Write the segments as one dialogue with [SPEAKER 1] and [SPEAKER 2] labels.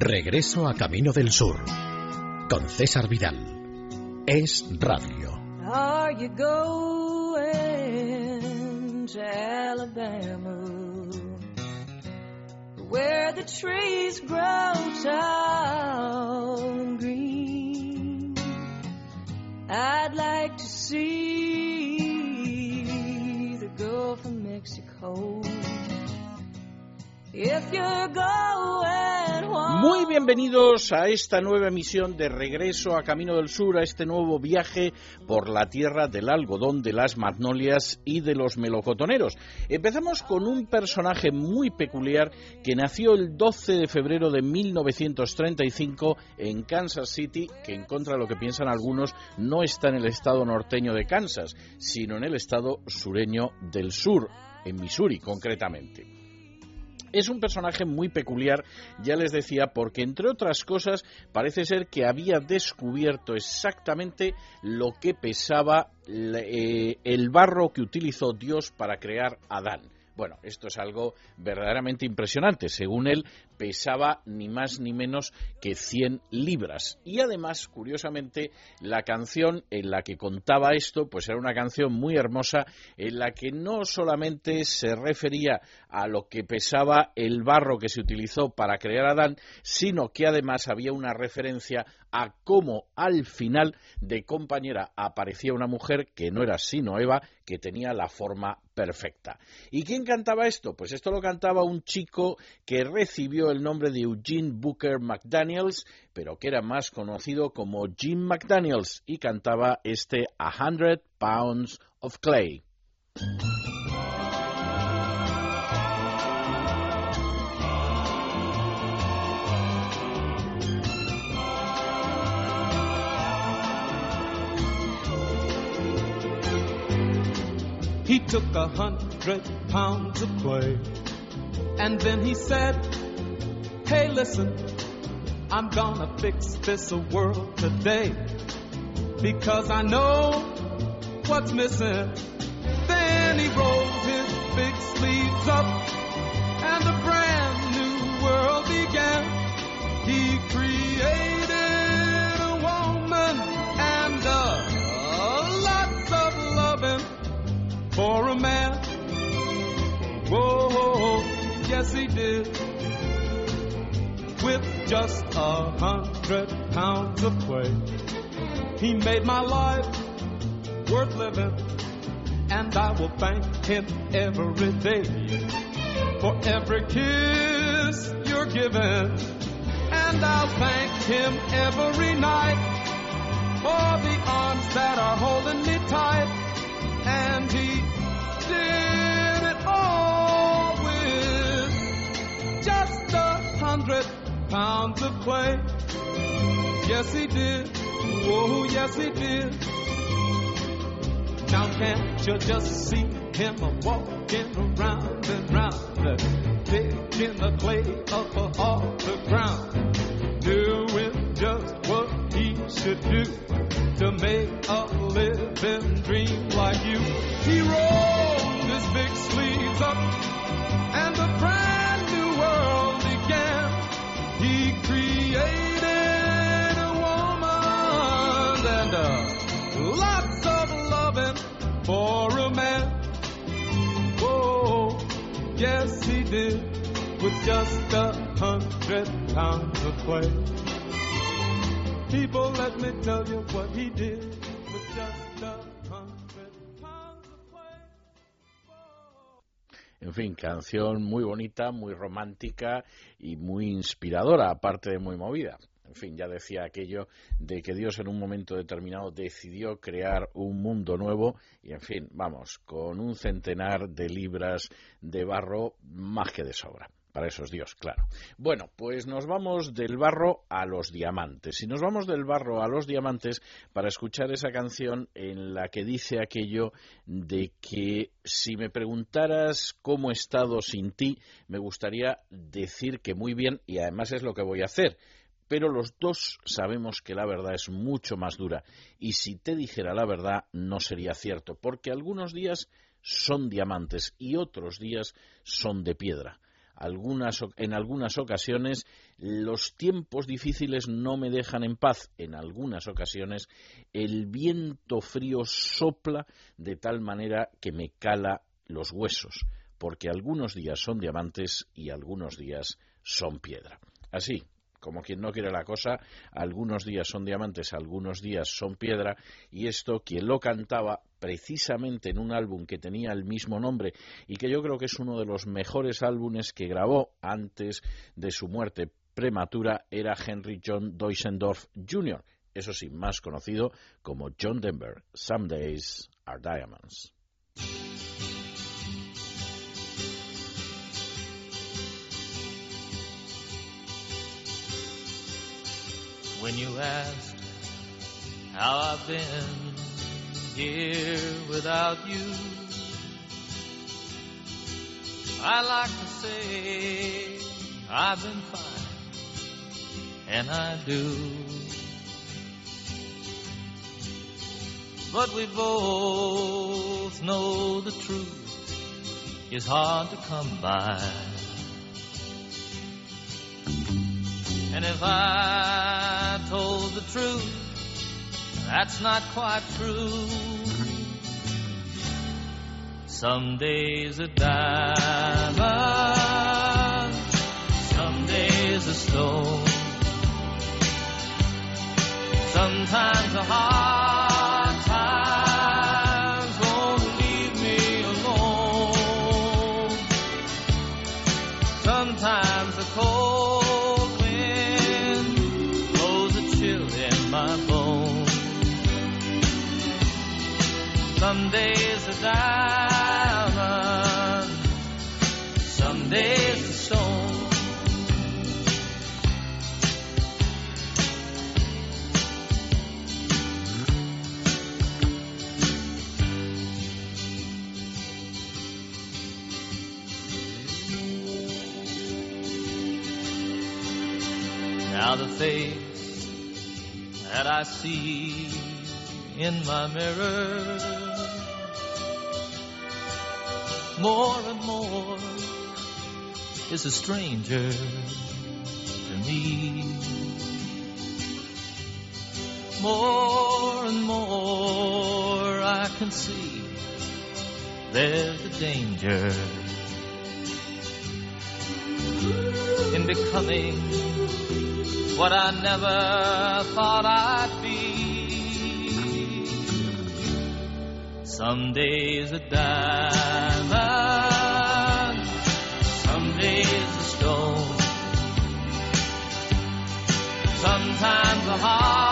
[SPEAKER 1] Regreso a Camino del Sur con César Vidal. Es Radio.
[SPEAKER 2] Are you going to Alabama? Where the trees grow tall and green. I'd like to see the Gulf of Mexico.
[SPEAKER 3] Muy bienvenidos a esta nueva emisión de Regreso a Camino del Sur, a este nuevo viaje por la tierra del algodón, de las magnolias y de los melocotoneros. Empezamos con un personaje muy peculiar que nació el 12 de febrero de 1935 en Kansas City, que en contra de lo que piensan algunos no está en el estado norteño de Kansas, sino en el estado sureño del sur, en Missouri concretamente. Es un personaje muy peculiar, ya les decía, porque entre otras cosas parece ser que había descubierto exactamente lo que pesaba eh, el barro que utilizó Dios para crear Adán. Bueno, esto es algo verdaderamente impresionante. Según él, pesaba ni más ni menos que 100 libras. Y además, curiosamente, la canción en la que contaba esto, pues era una canción muy hermosa en la que no solamente se refería a lo que pesaba el barro que se utilizó para crear a Adán, sino que además había una referencia a cómo al final de compañera aparecía una mujer que no era sino Eva, que tenía la forma perfecta. ¿Y quién cantaba esto? Pues esto lo cantaba un chico que recibió el nombre de Eugene Booker McDaniels, pero que era más conocido como Jim McDaniels y cantaba este A Hundred Pounds of Clay.
[SPEAKER 4] He took a hundred pounds of clay and then he said, Hey, listen, I'm gonna fix this world today because I know what's missing. Then he rolled his big sleeves up and a brand new world began. He created a woman and a lots of loving for a man. Whoa, yes he did. With just a hundred pounds of clay, he made my life worth living, and I will thank him every day for every kiss you're giving, and I'll thank him every night for the arms that are holding me tight, and he did it all with just a hundred pounds of clay. Yes, he did. Oh, yes, he did. Now can't you just see him walking around and round, picking the clay up off the ground, doing just what he should do to make a living dream like you. He rolled his big sleeves up
[SPEAKER 3] En fin, canción muy bonita, muy romántica y muy inspiradora, aparte de muy movida. En fin, ya decía aquello de que Dios en un momento determinado decidió crear un mundo nuevo y, en fin, vamos, con un centenar de libras de barro más que de sobra. Para eso es Dios, claro. Bueno, pues nos vamos del barro a los diamantes. Y nos vamos del barro a los diamantes para escuchar esa canción en la que dice aquello de que si me preguntaras cómo he estado sin ti, me gustaría decir que muy bien y además es lo que voy a hacer. Pero los dos sabemos que la verdad es mucho más dura y si te dijera la verdad no sería cierto, porque algunos días son diamantes y otros días son de piedra. En algunas ocasiones los tiempos difíciles no me dejan en paz. En algunas ocasiones el viento frío sopla de tal manera que me cala los huesos, porque algunos días son diamantes y algunos días son piedra. Así, como quien no quiere la cosa, algunos días son diamantes, algunos días son piedra, y esto quien lo cantaba precisamente en un álbum que tenía el mismo nombre y que yo creo que es uno de los mejores álbumes que grabó antes de su muerte prematura era Henry John Deutschendorf Jr., eso sí, más conocido como John Denver. Some days are diamonds.
[SPEAKER 5] When you ask how I've been here without you. I like to say I've been fine, and I do. But we both know the truth is hard to come by. And if I told the truth, that's not quite true. Some days a diamond, some days a stone, sometimes a hard Some days a diamond, some days a stone. Now the face that I see in my mirror more and more is a stranger to me. More and more I can see there's a danger in becoming what I never thought I'd be. Some days a diamond, some days a stone. Sometimes a hard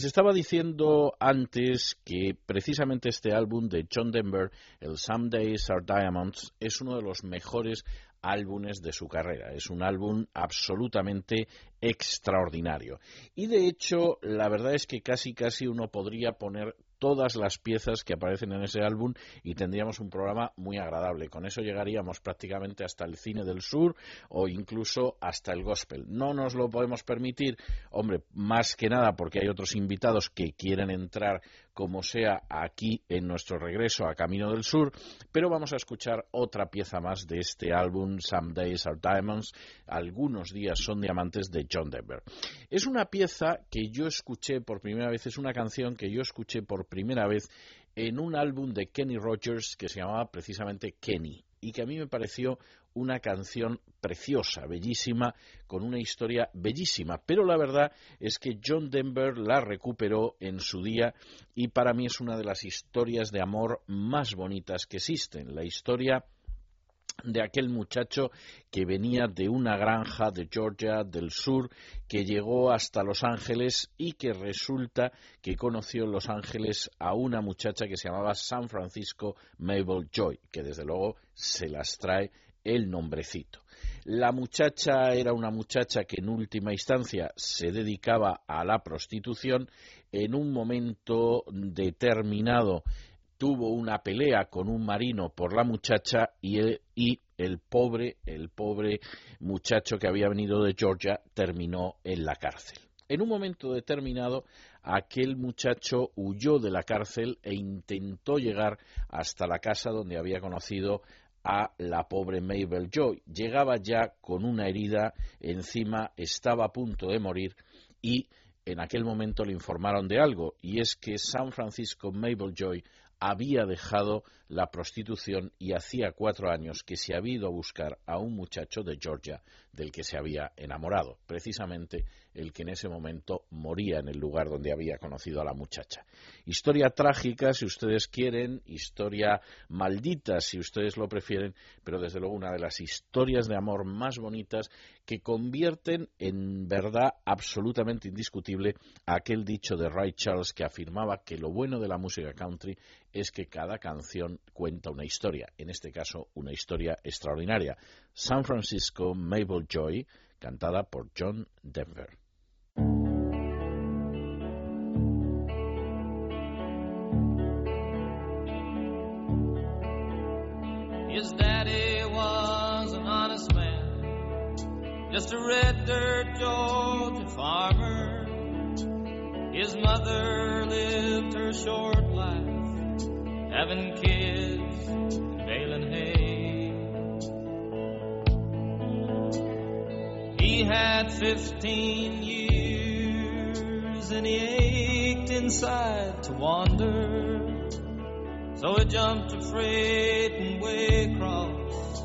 [SPEAKER 3] Les estaba diciendo antes que precisamente este álbum de John Denver, el Some Days Are Diamonds, es uno de los mejores álbumes de su carrera. Es un álbum absolutamente extraordinario. Y de hecho, la verdad es que casi casi uno podría poner todas las piezas que aparecen en ese álbum y tendríamos un programa muy agradable. Con eso llegaríamos prácticamente hasta el cine del sur o incluso hasta el gospel. No nos lo podemos permitir, hombre, más que nada porque hay otros invitados que quieren entrar como sea aquí en nuestro regreso a Camino del Sur, pero vamos a escuchar otra pieza más de este álbum, Some Days Are Diamonds, algunos días son diamantes de John Denver. Es una pieza que yo escuché por primera vez, es una canción que yo escuché por primera vez en un álbum de Kenny Rogers que se llamaba precisamente Kenny y que a mí me pareció una canción preciosa, bellísima, con una historia bellísima. Pero la verdad es que John Denver la recuperó en su día y para mí es una de las historias de amor más bonitas que existen. La historia de aquel muchacho que venía de una granja de Georgia del sur, que llegó hasta Los Ángeles y que resulta que conoció en Los Ángeles a una muchacha que se llamaba San Francisco Mabel Joy, que desde luego se las trae el nombrecito. La muchacha era una muchacha que en última instancia se dedicaba a la prostitución. En un momento determinado tuvo una pelea con un marino por la muchacha y el, pobre, el pobre muchacho que había venido de Georgia terminó en la cárcel. En un momento determinado, aquel muchacho huyó de la cárcel e intentó llegar hasta la casa donde había conocido a la pobre Mabel Joy. Llegaba ya con una herida encima, estaba a punto de morir y en aquel momento le informaron de algo, y es que San Francisco Mabel Joy había dejado la prostitución y hacía cuatro años que se había ido a buscar a un muchacho de Georgia del que se había enamorado, precisamente el que en ese momento moría en el lugar donde había conocido a la muchacha. Historia trágica, si ustedes quieren, historia maldita, si ustedes lo prefieren, pero desde luego una de las historias de amor más bonitas que convierten en verdad absolutamente indiscutible aquel dicho de Ray Charles que afirmaba que lo bueno de la música country es que cada canción cuenta una historia, en este caso una historia extraordinaria. San Francisco Mabel Joy, cantada por John Denver.
[SPEAKER 5] His daddy was an honest man, just a red dirt Georgia farmer. His mother lived her short life, having kids had 15 years and he ached inside to wander. So he jumped a freight and Waycross,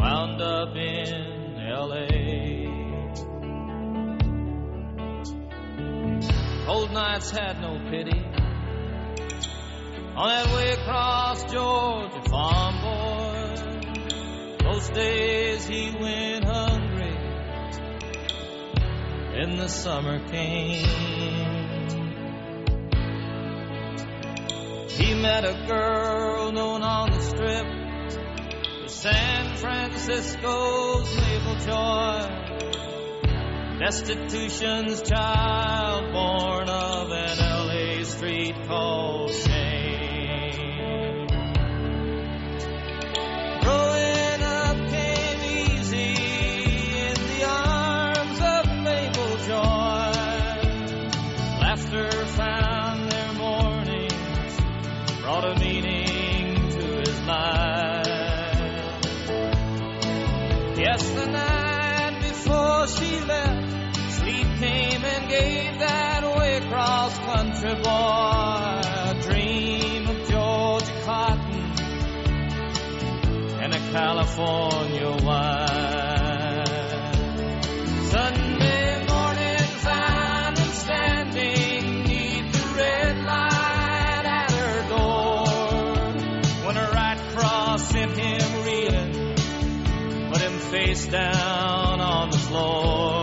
[SPEAKER 5] wound up in L.A. Cold nights had no pity on that Waycross, Georgia farm boy. Those days he went hungry, and the summer came. He met a girl known on the strip as San Francisco's Mabel Joy. Destitution's child born of an LA street called shame. Country boy a dream of Georgia cotton and a California wine. Sunday morning standing the red light at her door. When a right cross sent him reeling, put him face down on the floor.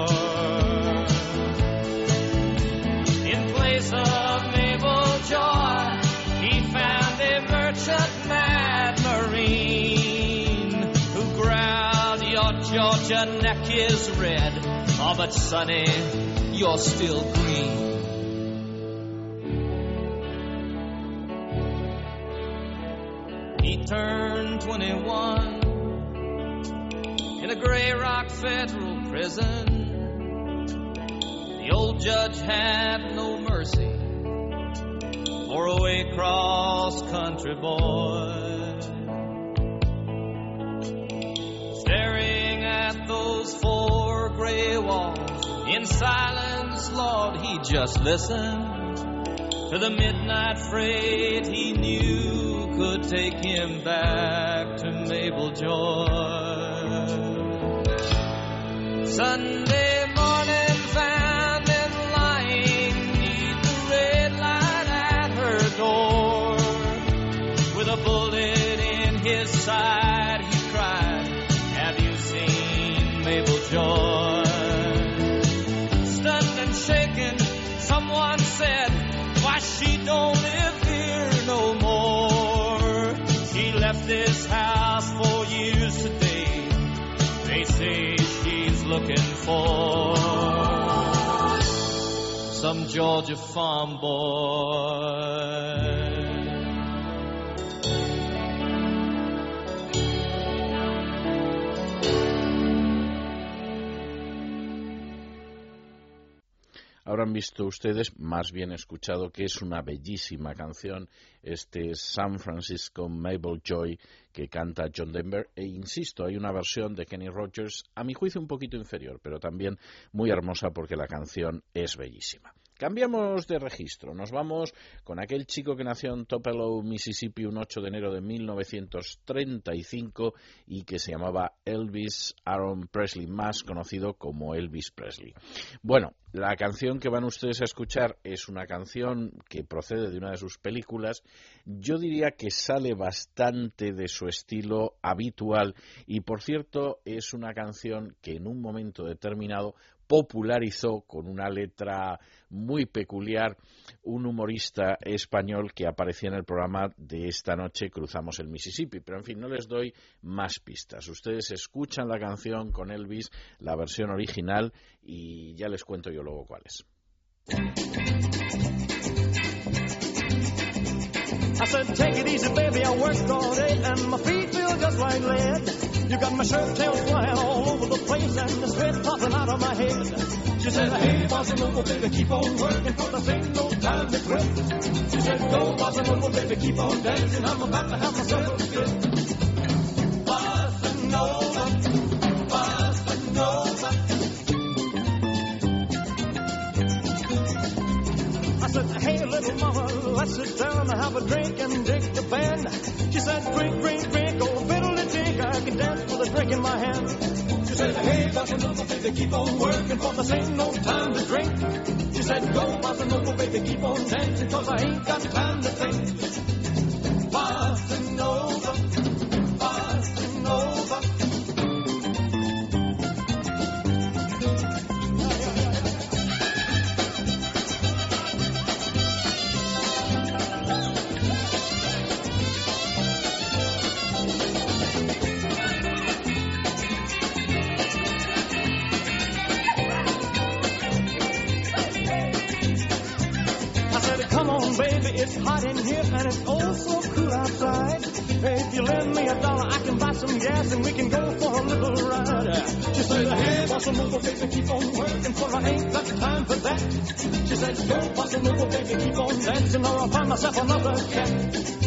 [SPEAKER 5] is red. Oh, but Sonny, you're still green. He turned 21 in a Grey Rock federal prison. The old judge had no mercy for a way cross country boy. Silence, Lord, he just listened to the midnight freight he knew could take him back to Mabel Joy. Sunday morning found him lying neath the red light at her door. With a bullet in his side, he cried, Have you seen Mabel Joy? Said, Why she don't live here no more. She left this house four years today. They say she's looking for some Georgia farm boy.
[SPEAKER 3] Habrán visto ustedes, más bien escuchado, que es una bellísima canción, este San Francisco Mabel Joy que canta John Denver. E insisto, hay una versión de Kenny Rogers, a mi juicio un poquito inferior, pero también muy hermosa porque la canción es bellísima. Cambiamos de registro, nos vamos con aquel chico que nació en Tupelo, Mississippi, un 8 de enero de 1935 y que se llamaba Elvis Aaron Presley, más conocido como Elvis Presley. Bueno, la canción que van ustedes a escuchar es una canción que procede de una de sus películas. Yo diría que sale bastante de su estilo habitual y, por cierto, es una canción que en un momento determinado popularizó con una letra muy peculiar un humorista español que aparecía en el programa de esta noche Cruzamos el Mississippi. Pero en fin, no les doy más pistas. Ustedes escuchan la canción con Elvis, la versión original, y ya les cuento yo luego cuál es.
[SPEAKER 6] You got my shirt tails flying all over the place and the sweat popping out of my head. She said, hey, bossa nova, baby, keep on working for the ain't no time to quit. She said, go, bossa nova, baby, keep on dancing. I'm about to have myself a fit. Bossa nova, bossa nova. Said, hey, little mama, let's sit down and have a drink and dig the band. She said, drink, drink, drink, oh, fiddly drink, I can dance with a drink in my hand. She said, hey, bossa nova, baby, keep on working, for this ain't no time to drink. She said, go, bossa nova, baby, keep on dancing, cause I ain't got time to think. Bossa nova, and it's oh so cool outside. If you lend me a dollar, I can buy some gas and we can go for a little ride. She said, hey, bossa nova, baby, keep on working for I ain't got time for that. She said, go, bossa nova, baby, keep on dancing or I'll find myself another cat.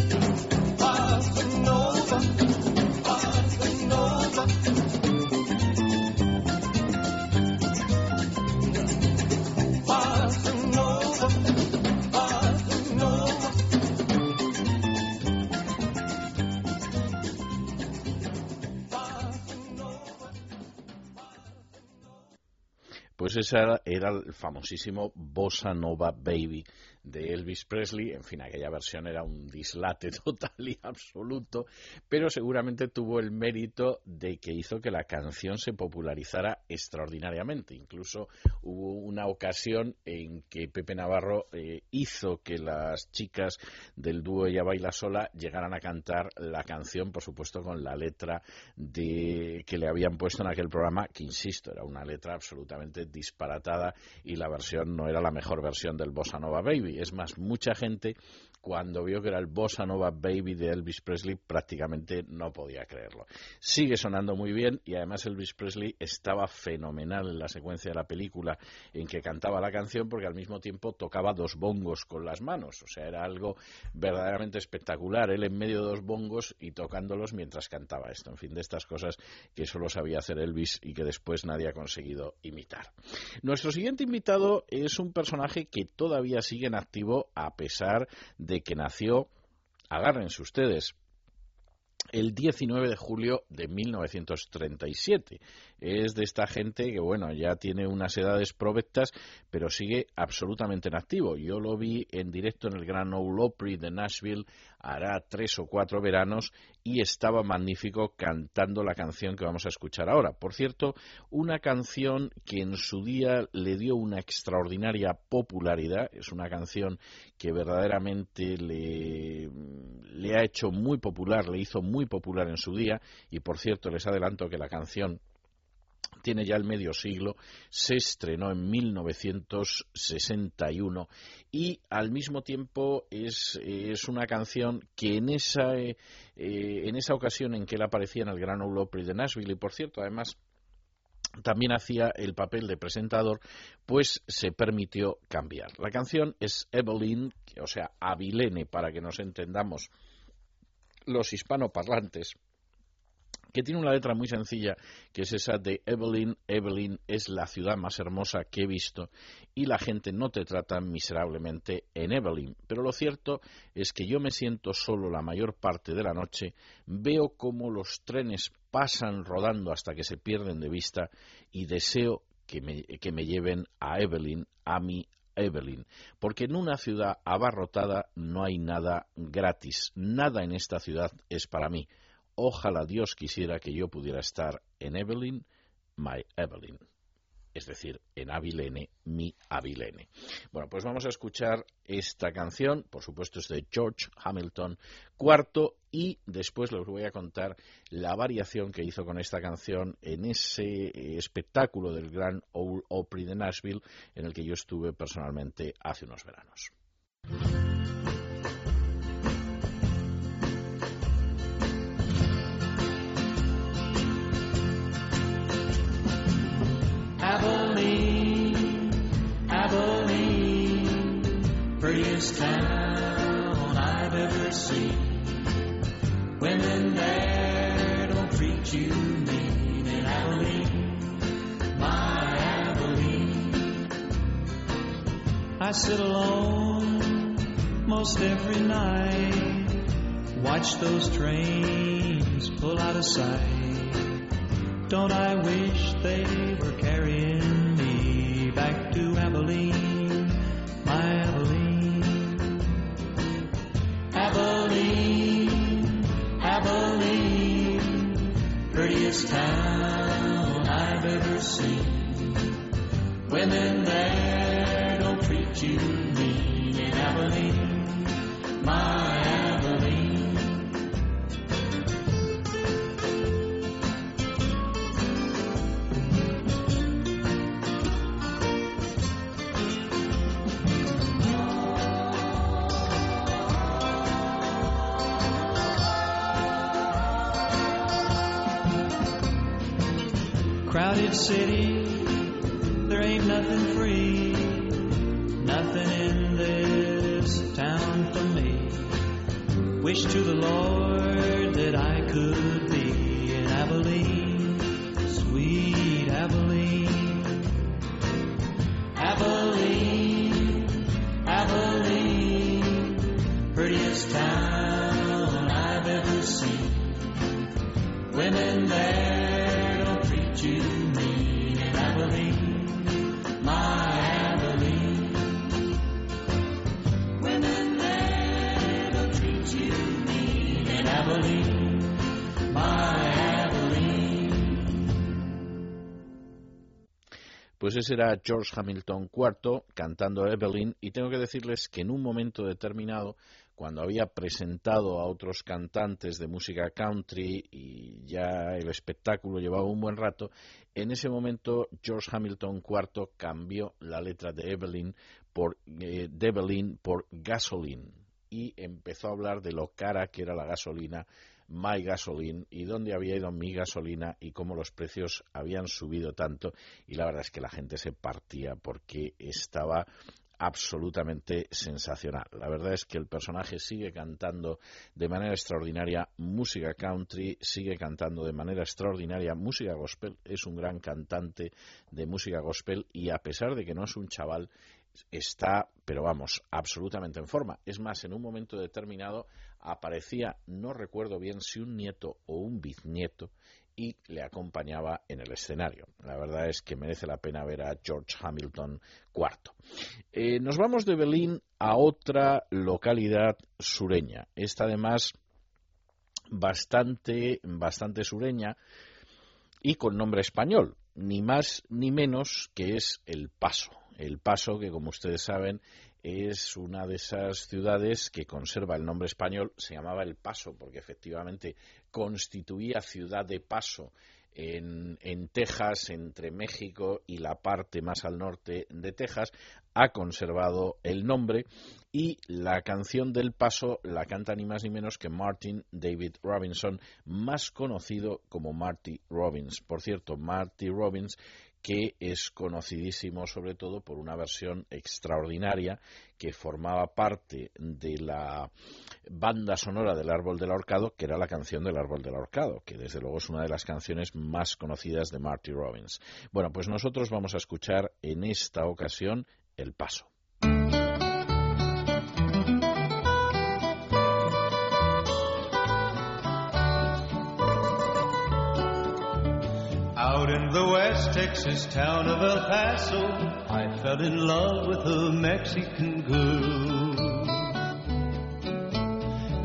[SPEAKER 3] Pues ese era, era el famosísimo Bossa Nova Baby de Elvis Presley. En fin, aquella versión era un dislate total y absoluto, pero seguramente tuvo el mérito de que hizo que la canción se popularizara extraordinariamente. Incluso hubo una ocasión en que Pepe Navarro eh, hizo que las chicas del dúo Ella Baila Sola llegaran a cantar la canción, por supuesto, con la letra de que le habían puesto en aquel programa, que insisto, era una letra absolutamente disparatada y la versión no era la mejor versión del Bossa Nova Baby. Es más, mucha gente cuando vio que era el Bossa Nova Baby de Elvis Presley, prácticamente no podía creerlo. Sigue sonando muy bien y además Elvis Presley estaba fenomenal en la secuencia de la película en que cantaba la canción porque al mismo tiempo tocaba dos bongos con las manos. O sea, era algo verdaderamente espectacular. Él en medio de dos bongos y tocándolos mientras cantaba esto. En fin, de estas cosas que solo sabía hacer Elvis y que después nadie ha conseguido imitar. Nuestro siguiente invitado es un personaje que todavía sigue en activo a pesar de que nació, agárrense ustedes, el 19 de julio de 1937. Es de esta gente que, bueno, ya tiene unas edades provectas, pero sigue absolutamente en activo. Yo lo vi en directo en el Gran Ole Opry de Nashville hará tres o cuatro veranos y estaba magnífico cantando la canción que vamos a escuchar ahora. Por cierto, una canción que en su día le dio una extraordinaria popularidad, es una canción que verdaderamente le, ha hecho muy popular, le hizo muy popular en su día y por cierto les adelanto que la canción tiene ya el medio siglo, se estrenó en 1961 y al mismo tiempo es, es una canción que en esa, eh, en esa ocasión en que él aparecía en el Gran Ole de Nashville y por cierto además también hacía el papel de presentador, pues se permitió cambiar. La canción es Evelyn, o sea, Avilene, para que nos entendamos los hispanoparlantes que tiene una letra muy sencilla, que es esa de Evelyn, Evelyn es la ciudad más hermosa que he visto y la gente no te trata miserablemente en Evelyn. Pero lo cierto es que yo me siento solo la mayor parte de la noche, veo cómo los trenes pasan rodando hasta que se pierden de vista y deseo que me, que me lleven a Evelyn, a mi Evelyn, porque en una ciudad abarrotada no hay nada gratis, nada en esta ciudad es para mí. Ojalá Dios quisiera que yo pudiera estar en Evelyn, my Evelyn. Es decir, en Avilene, mi Avilene. Bueno, pues vamos a escuchar esta canción, por supuesto es de George Hamilton cuarto y después les voy a contar la variación que hizo con esta canción en ese espectáculo del Gran Opry de Nashville en el que yo estuve personalmente hace unos veranos.
[SPEAKER 7] I sit alone most every night, watch those trains pull out of sight. Don't I wish they were carrying
[SPEAKER 3] era George Hamilton IV cantando Evelyn y tengo que decirles que en un momento determinado, cuando había presentado a otros cantantes de música country y ya el espectáculo llevaba un buen rato, en ese momento George Hamilton IV cambió la letra de Evelyn por, eh, Evelyn por Gasoline. y empezó a hablar de lo cara que era la gasolina, My Gasoline, y dónde había ido mi gasolina y cómo los precios habían subido tanto. Y la verdad es que la gente se partía porque estaba absolutamente sensacional. La verdad es que el personaje sigue cantando de manera extraordinaria música country, sigue cantando de manera extraordinaria música gospel, es un gran cantante de música gospel y a pesar de que no es un chaval, está, pero vamos, absolutamente en forma. Es más, en un momento determinado aparecía, no recuerdo bien si un nieto o un bisnieto, y le acompañaba en el escenario. La verdad es que merece la pena ver a George Hamilton IV. Eh, nos vamos de Berlín a otra localidad sureña. Esta además bastante, bastante sureña y con nombre español, ni más ni menos que es El Paso. El Paso, que como ustedes saben es una de esas ciudades que conserva el nombre español, se llamaba El Paso, porque efectivamente constituía ciudad de paso en, en, Texas, entre México y la parte más al norte de Texas, ha conservado el nombre y la canción del paso la canta ni más ni menos que Martin David Robinson, más conocido como Marty Robbins. Por cierto, Marty Robbins que es conocidísimo sobre todo por una versión extraordinaria que formaba parte de la banda sonora del Árbol del Ahorcado, que era la canción del Árbol del Ahorcado, que desde luego es una de las canciones más conocidas de Marty Robbins. Bueno, pues nosotros vamos a escuchar en esta ocasión El Paso.
[SPEAKER 8] Out in the West Texas town of El Paso, I fell in love with a Mexican girl.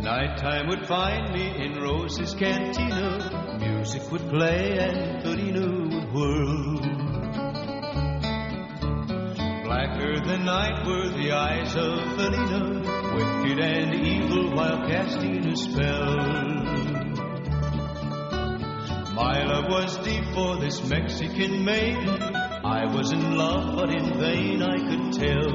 [SPEAKER 8] Nighttime would find me in Rose's cantina. Music would play and Felina would whirl. Blacker than night were the eyes of Felina, wicked and evil while casting a spell. My love was deep for this Mexican maiden. I was in love, but in vain I could tell.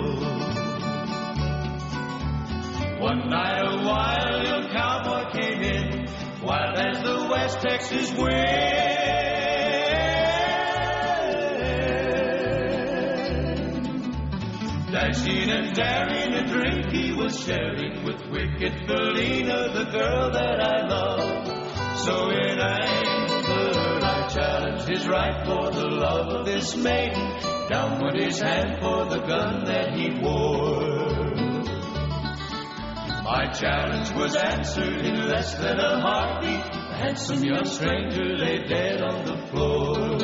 [SPEAKER 8] One night a wild cowboy came in, wild as the West Texas wind. Dashing and daring a drink he was sharing with wicked Felina, the girl that I love. So in anger I challenged his right for the love of this maiden. Down went his hand for the gun that he wore. My challenge was answered in less than a heartbeat. The handsome young stranger lay dead on the floor.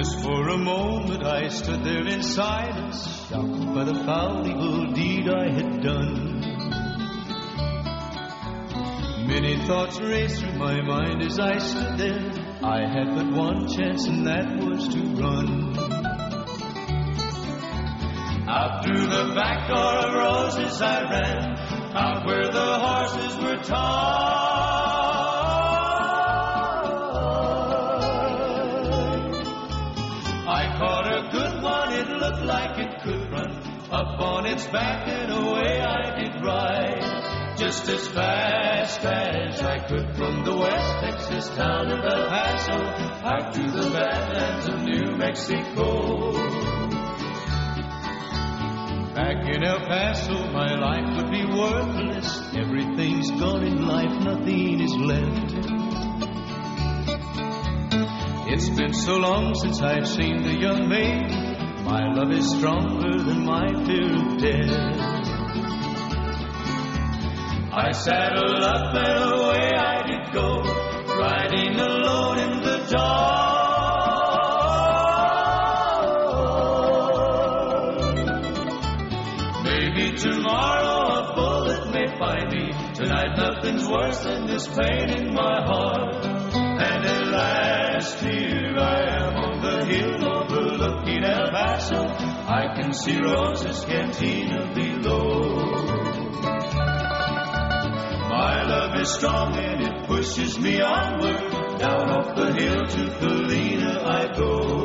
[SPEAKER 8] Just for a moment I stood there in silence, shocked by the foul evil deed I had done. Many thoughts raced through my mind as I stood there. I had but one chance, and that was to run. Out through the back door of roses I ran, out where the horses were tied. Up on its back and away I did ride. Just as fast as I could from the west Texas town of El Paso out to the badlands of New Mexico. Back in El Paso, my life would be worthless. Everything's gone in life, nothing is left. It's been so long since I've seen the young maid. My love is stronger than my fear of death. I saddled up and away I did go, riding alone in the dark. Maybe tomorrow a bullet may find me. Tonight nothing's worse than this pain in my heart. And at last here I am overlooking El Paso. I can see Rosa's cantina below. My love is strong and it pushes me onward. Down off the hill to Felina I go.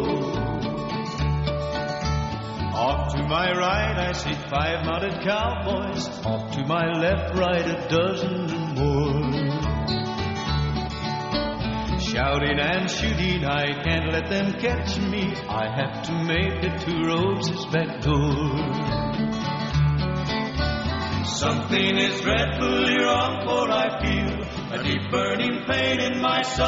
[SPEAKER 8] Off to my right, I see five mounted cowboys. Off to my left, right, a dozen more. Shouting and shooting, I can't let them catch me. I have to make it to Rose's back door. Something is dreadfully wrong, for I feel a deep burning pain in my soul.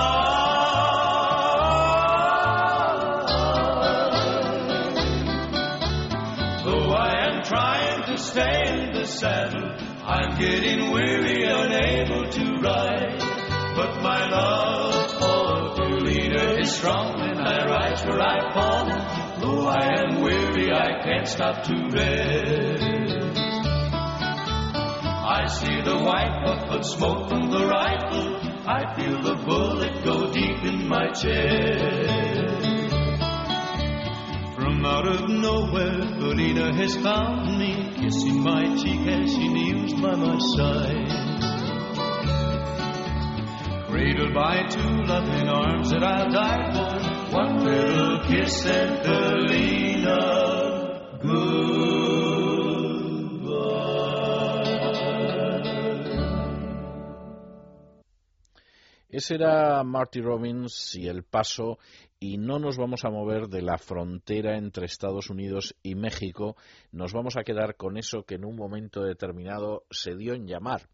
[SPEAKER 8] Though I am trying to stay in the saddle, I'm getting weary, unable to ride. But my love strong, and I rise where I fall. Though I am weary, I can't stop to rest. I see the white puff of smoke from the rifle. I feel the bullet go deep in my chest. From out of nowhere, Bonita has found me, kissing my cheek as she kneels by my side.
[SPEAKER 3] Ese era Marty Robbins y el paso y no nos vamos a mover de la frontera entre Estados Unidos y México, nos vamos a quedar con eso que en un momento determinado se dio en llamar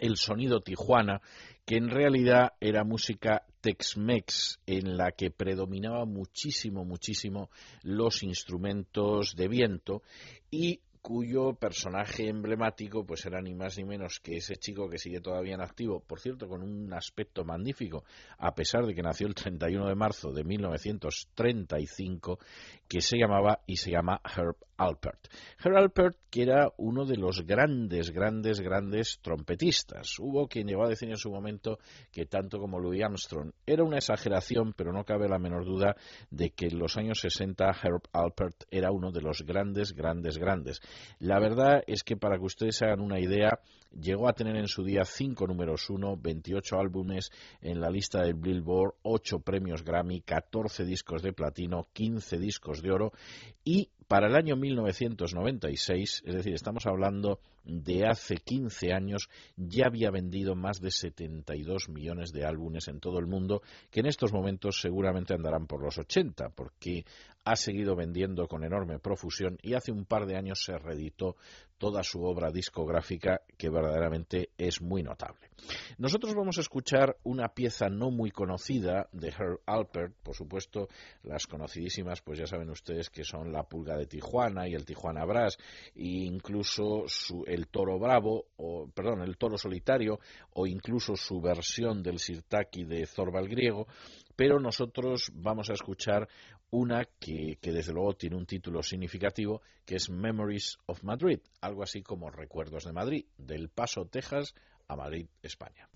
[SPEAKER 3] el sonido Tijuana, que en realidad era música Tex-Mex en la que predominaba muchísimo, muchísimo los instrumentos de viento y cuyo personaje emblemático pues era ni más ni menos que ese chico que sigue todavía en activo, por cierto, con un aspecto magnífico, a pesar de que nació el 31 de marzo de 1935, que se llamaba y se llama Herb Alpert. Herb Alpert, que era uno de los grandes, grandes, grandes trompetistas. Hubo quien llegó a decir en su momento que tanto como Louis Armstrong era una exageración, pero no cabe la menor duda de que en los años 60 Herb Alpert era uno de los grandes, grandes, grandes. La verdad es que para que ustedes hagan una idea, llegó a tener en su día cinco números uno, 28 álbumes en la lista del Billboard, 8 premios Grammy, 14 discos de platino, 15 discos de oro. Y para el año 1996, es decir, estamos hablando de hace 15 años, ya había vendido más de 72 millones de álbumes en todo el mundo, que en estos momentos seguramente andarán por los 80, porque ha seguido vendiendo con enorme profusión y hace un par de años se reeditó toda su obra discográfica que verdaderamente es muy notable. Nosotros vamos a escuchar una pieza no muy conocida de Herb Alpert, por supuesto las conocidísimas, pues ya saben ustedes que son La Pulga de Tijuana y el Tijuana Brass, e incluso su, el Toro Bravo, o perdón, el Toro Solitario, o incluso su versión del Sirtaki de Zorbal Griego, pero nosotros vamos a escuchar una que, desde luego tiene un título significativo, que es Memories of Madrid, algo así como Recuerdos de Madrid, del Paso, Texas a Madrid, España.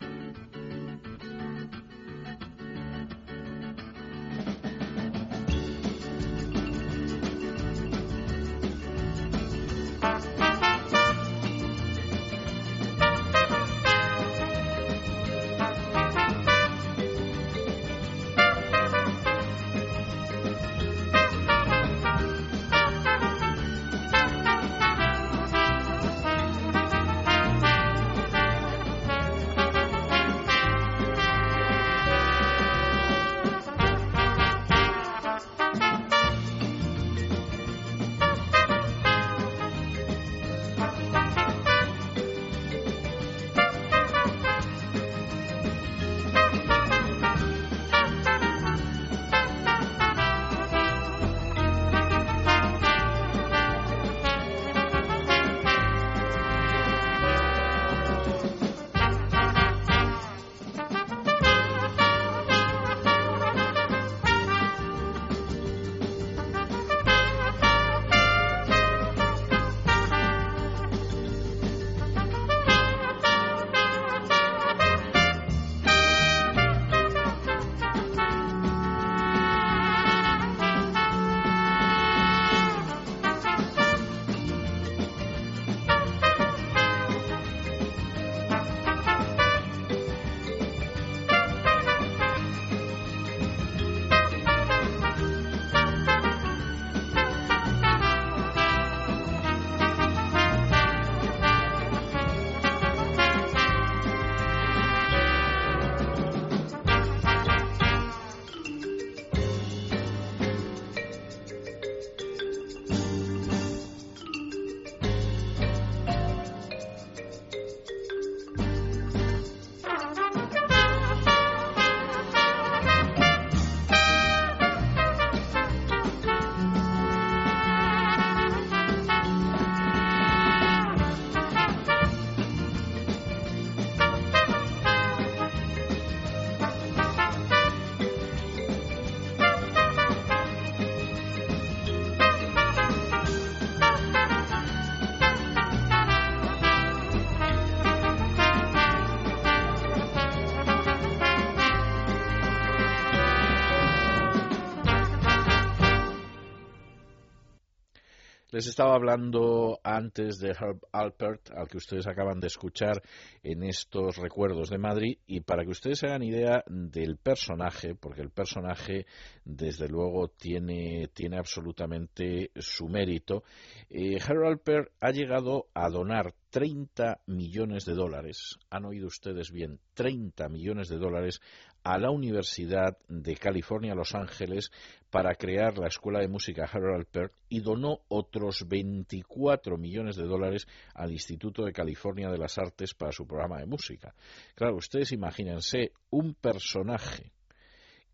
[SPEAKER 3] Les estaba hablando antes de Herb Alpert, al que ustedes acaban de escuchar en estos recuerdos de Madrid, y para que ustedes hagan idea del personaje, porque el personaje, desde luego, tiene, tiene absolutamente su mérito, eh, Herb Alpert ha llegado a donar 30 millones de dólares, han oído ustedes bien, 30 millones de dólares a la Universidad de California, Los Ángeles, para crear la Escuela de Música Harold Alpert y donó otros 24 millones de dólares al Instituto de California de las Artes para su programa de música. Claro, ustedes imagínense un personaje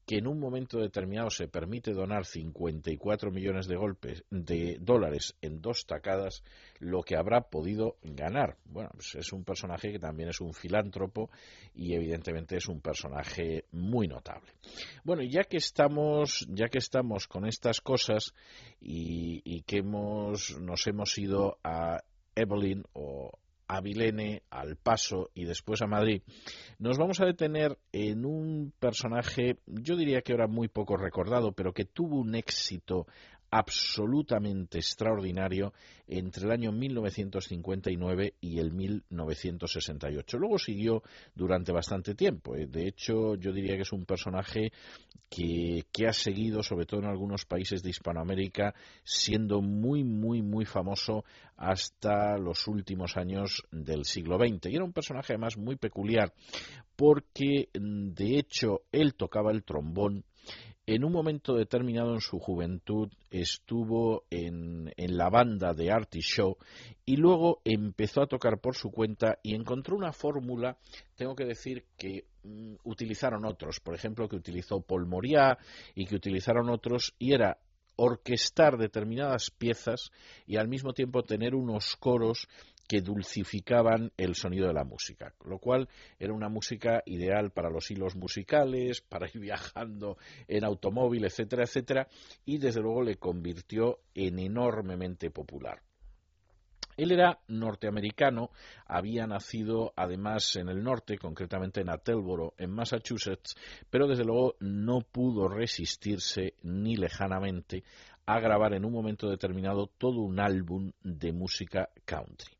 [SPEAKER 3] que en un momento determinado se permite donar 54 millones de golpes de dólares en dos tacadas, lo que habrá podido ganar. Bueno, pues es un personaje que también es un filántropo y evidentemente es un personaje muy notable. Bueno, ya que estamos, ya que estamos con estas cosas y, y que hemos, nos hemos ido a Evelyn o a Vilene, al Paso y después a Madrid, nos vamos a detener en un personaje, yo diría que ahora muy poco recordado, pero que tuvo un éxito absolutamente extraordinario entre el año 1959 y el 1968. Luego siguió durante bastante tiempo. ¿eh? De hecho, yo diría que es un personaje que, que, ha seguido, sobre todo en algunos países de Hispanoamérica, siendo muy, muy, muy famoso hasta los últimos años del siglo XX. Y era un personaje además muy peculiar porque, de hecho, él tocaba el trombón en un momento determinado en su juventud estuvo en, en, la banda de Artie Show y luego empezó a tocar por su cuenta y encontró una fórmula, tengo que decir que mm, utilizaron otros, por ejemplo que utilizó Paul Moriá y que utilizaron otros y era orquestar determinadas piezas y al mismo tiempo tener unos coros que dulcificaban el sonido de la música, lo cual era una música ideal para los hilos musicales, para ir viajando en automóvil, etcétera, etcétera, y desde luego le convirtió en enormemente popular. Él era norteamericano, había nacido además en el norte, concretamente en Attleboro, en Massachusetts, pero desde luego no pudo resistirse ni lejanamente a grabar en un momento determinado todo un álbum de música country.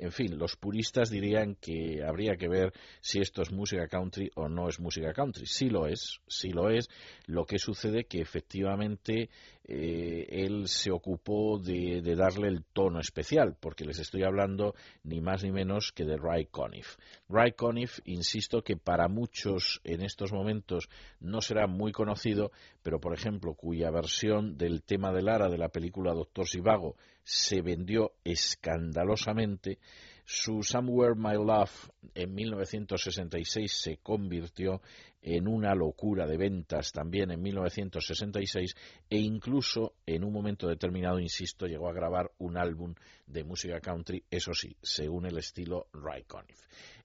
[SPEAKER 3] En fin, los puristas dirían que habría que ver si esto es música country o no es música country. Sí lo es, sí lo es. Lo que sucede que efectivamente eh, él se ocupó de, de, darle el tono especial, porque les estoy hablando ni más ni menos que de Ray Conniff. Ray Conniff, insisto que para muchos en estos momentos no será muy conocido, pero por ejemplo, cuya versión del tema de Lara de la película Doctor Sivago se vendió escandalosamente, su Somewhere My Love en 1966 se convirtió en una locura de ventas también en 1966 e incluso en un momento determinado, insisto, llegó a grabar un álbum de música country, eso sí, según el estilo Ray Conniff.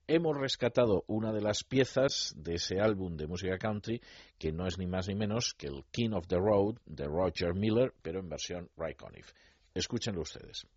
[SPEAKER 3] Hemos rescatado una de las piezas de ese álbum de música country que no es ni más ni menos que el King of the Road de Roger Miller, pero en versión Ray Conniff. Escúchenlo ustedes.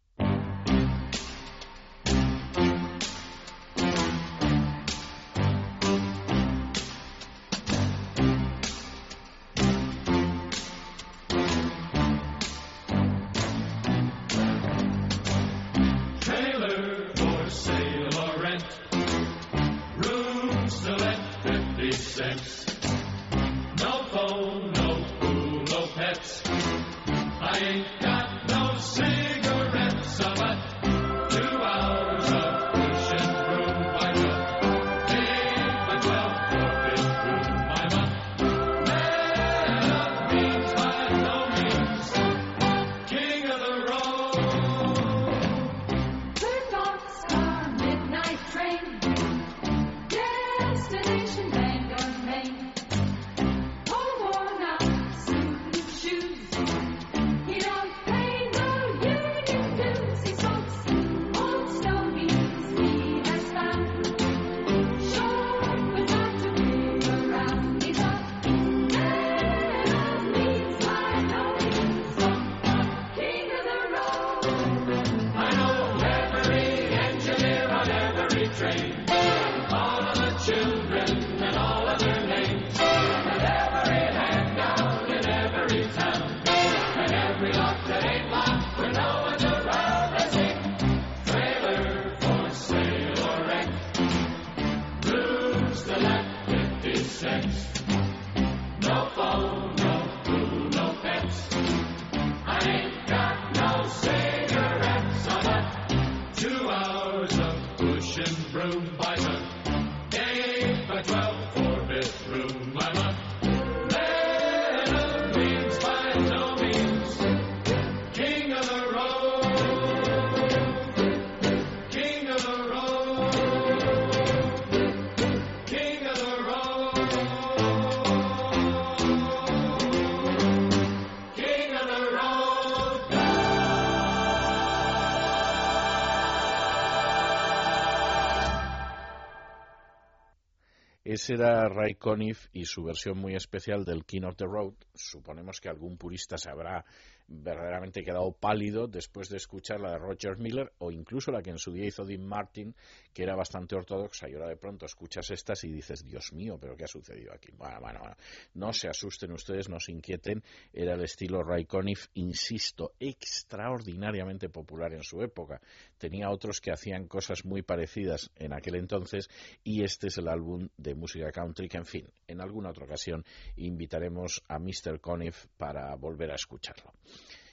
[SPEAKER 3] Ray Conniff y su versión muy especial del King of the Road. Suponemos que algún purista se habrá verdaderamente quedado pálido después de escuchar la de Roger Miller o incluso la que en su día hizo Dean Martin, que era bastante ortodoxa y ahora de pronto escuchas estas y dices, Dios mío, pero ¿qué ha sucedido aquí? Bueno, bueno, bueno, no se asusten ustedes, no se inquieten, era el estilo Ray Conniff, insisto, extraordinariamente popular en su época. Tenía otros que hacían cosas muy parecidas en aquel entonces y este es el álbum de música country que, en fin, en alguna otra ocasión invitaremos a Mr. Conniff para volver a escucharlo.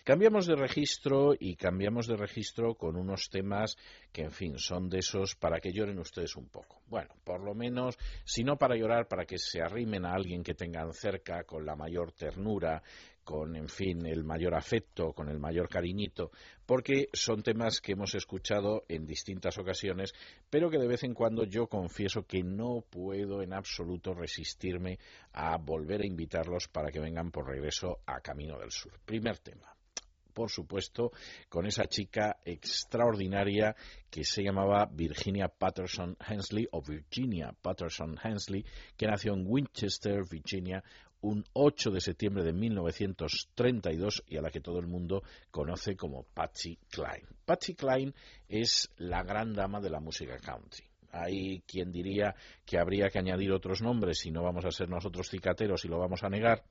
[SPEAKER 3] Cambiamos de registro y cambiamos de registro con unos temas que, en fin, son de esos para que lloren ustedes un poco. Bueno, por lo menos, si no para llorar, para que se arrimen a alguien que tengan cerca con la mayor ternura, con, en fin, el mayor afecto, con el mayor cariñito, porque son temas que hemos escuchado en distintas ocasiones, pero que de vez en cuando yo confieso que no puedo en absoluto resistirme a volver a invitarlos para que vengan por regreso a Camino del Sur. Primer tema por supuesto, con esa chica extraordinaria que se llamaba Virginia Patterson Hensley o Virginia Patterson Hensley, que nació en Winchester, Virginia, un 8 de septiembre de 1932 y a la que todo el mundo conoce como Patsy Cline. Patsy Cline es la gran dama de la música country. Hay quien diría que habría que añadir otros nombres y no vamos a ser nosotros cicateros y lo vamos a negar.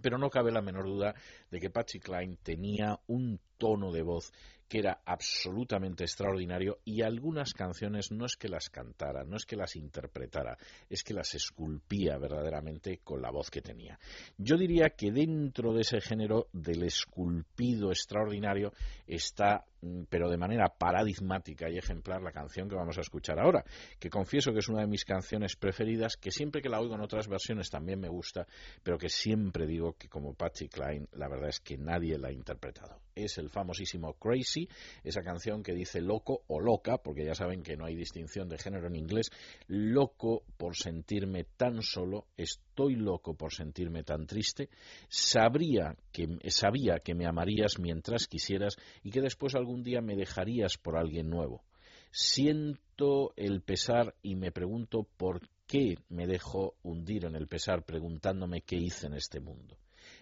[SPEAKER 3] Pero no cabe la menor duda de que Patsy Cline tenía un tono de voz que era absolutamente extraordinario y algunas canciones no es que las cantara, no es que las interpretara, es que las esculpía verdaderamente con la voz que tenía. Yo diría que dentro de ese género del esculpido extraordinario está, mm, pero de manera paradigmática y ejemplar, la canción que vamos a escuchar ahora, que confieso que es una de mis canciones preferidas, que siempre que la oigo en otras versiones también me gusta, pero que siempre digo que como Patsy Cline, la verdad es que nadie la ha interpretado. Es el famosísimo Crazy, esa canción que dice loco o loca, porque ya saben que no hay distinción de género en inglés, loco por sentirme tan solo, estoy loco por sentirme tan triste, sabría que, sabía que me amarías mientras quisieras y que después algún día me dejarías por alguien nuevo. Siento el pesar y me pregunto por qué me dejo hundir en el pesar preguntándome qué hice en este mundo.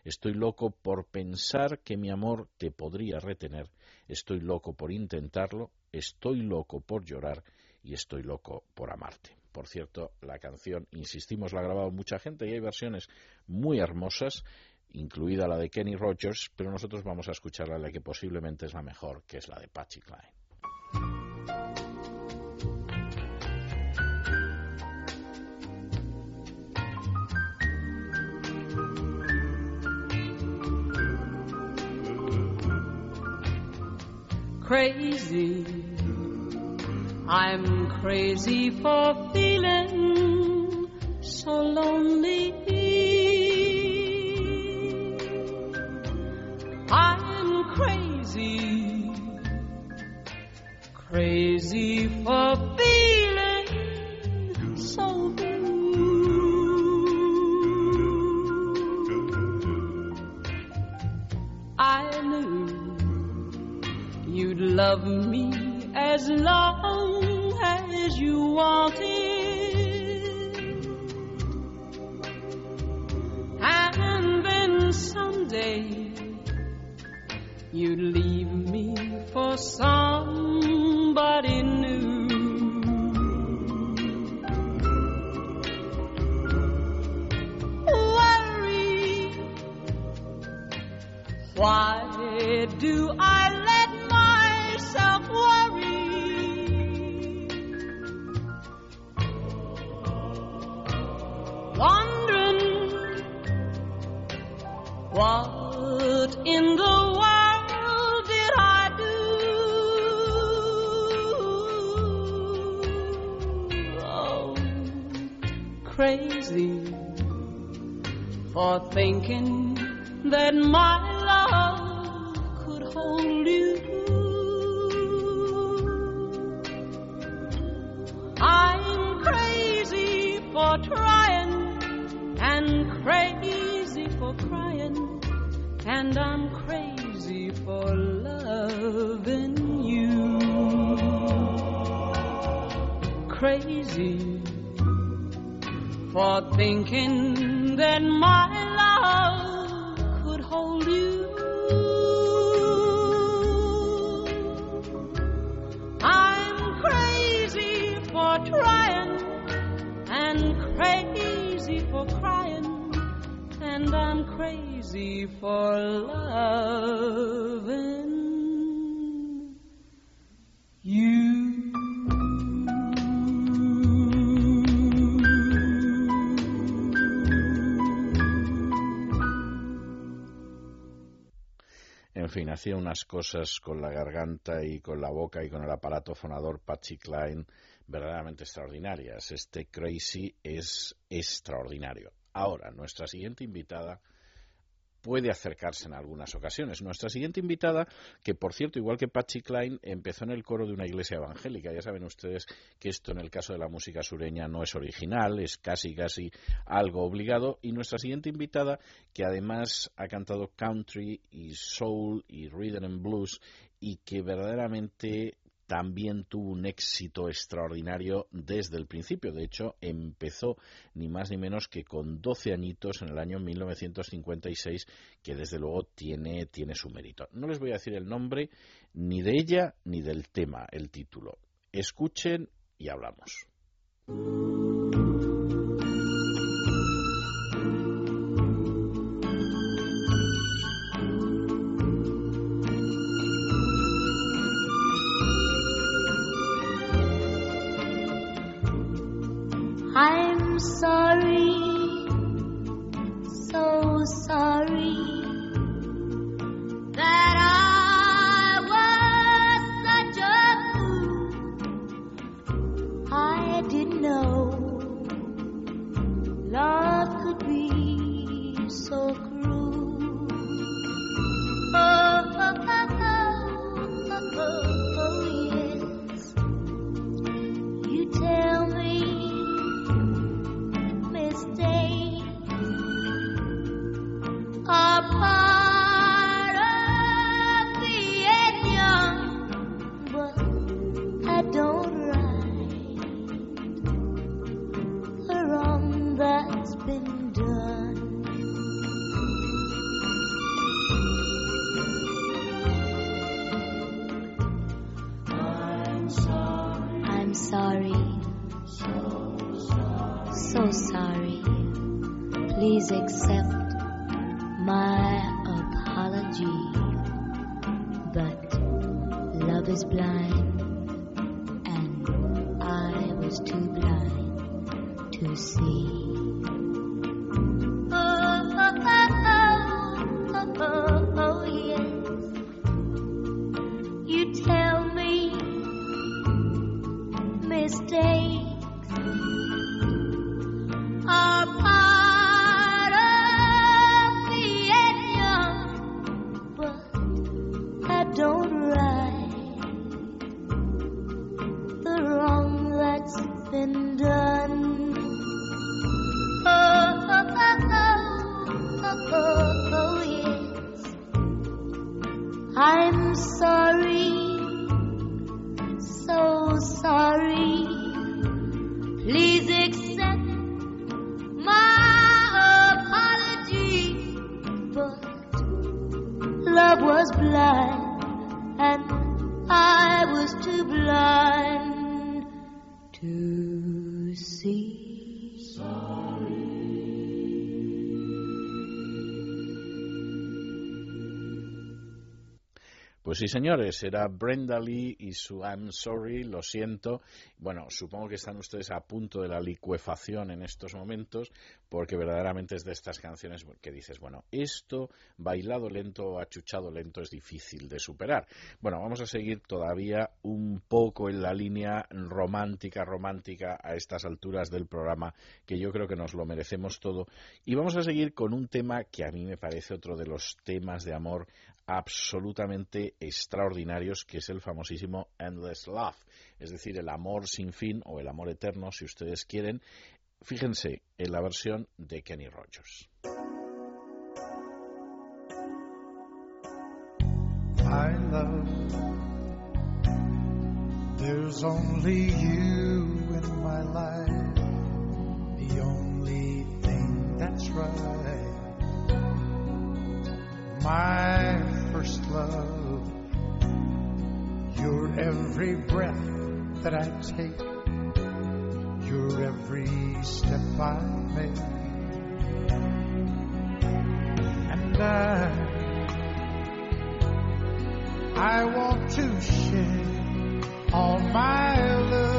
[SPEAKER 3] Estoy loco por pensar que mi amor te podría retener, estoy loco por intentarlo, estoy loco por llorar y estoy loco por amarte. Por cierto, la canción, insistimos, la ha grabado mucha gente y hay versiones muy hermosas, incluida la de Kenny Rogers, pero nosotros vamos a escuchar la que posiblemente es la mejor, que es la de Patsy Cline.
[SPEAKER 2] Crazy. I'm crazy for feeling so lonely. I'm crazy, crazy for
[SPEAKER 3] cosas con la garganta y con la boca y con el aparato fonador Patsy Klein verdaderamente extraordinarias. Este Crazy es extraordinario. Ahora, nuestra siguiente invitada puede acercarse en algunas ocasiones. Nuestra siguiente invitada, que por cierto, igual que Patsy Klein, empezó en el coro de una iglesia evangélica. Ya saben ustedes que esto en el caso de la música sureña no es original, es casi casi algo obligado. Y nuestra siguiente invitada, que además ha cantado country y soul y rhythm and blues y que verdaderamente también tuvo un éxito extraordinario desde el principio. De hecho, empezó ni más ni menos que con 12 añitos en el año 1956, que desde luego tiene, tiene su mérito. No les voy a decir el nombre ni de ella ni del tema, el título. Escuchen y hablamos.
[SPEAKER 9] Sorry
[SPEAKER 3] Pues sí, señores, era Brenda Lee y su I'm sorry, lo siento. Bueno, supongo que están ustedes a punto de la licuefacción en estos momentos, porque verdaderamente es de estas canciones que dices, bueno, esto bailado lento o achuchado lento es difícil de superar. Bueno, vamos a seguir todavía un poco en la línea romántica, romántica a estas alturas del programa, que yo creo que nos lo merecemos todo. Y vamos a seguir con un tema que a mí me parece otro de los temas de amor absolutamente extraordinarios, que es el famosísimo Endless Love, es decir, el amor sin fin o el amor eterno, si ustedes quieren. Fíjense en la versión de Kenny Rogers.
[SPEAKER 10] My first love, your every breath that I take, your every step I make. And I, I want to share all my love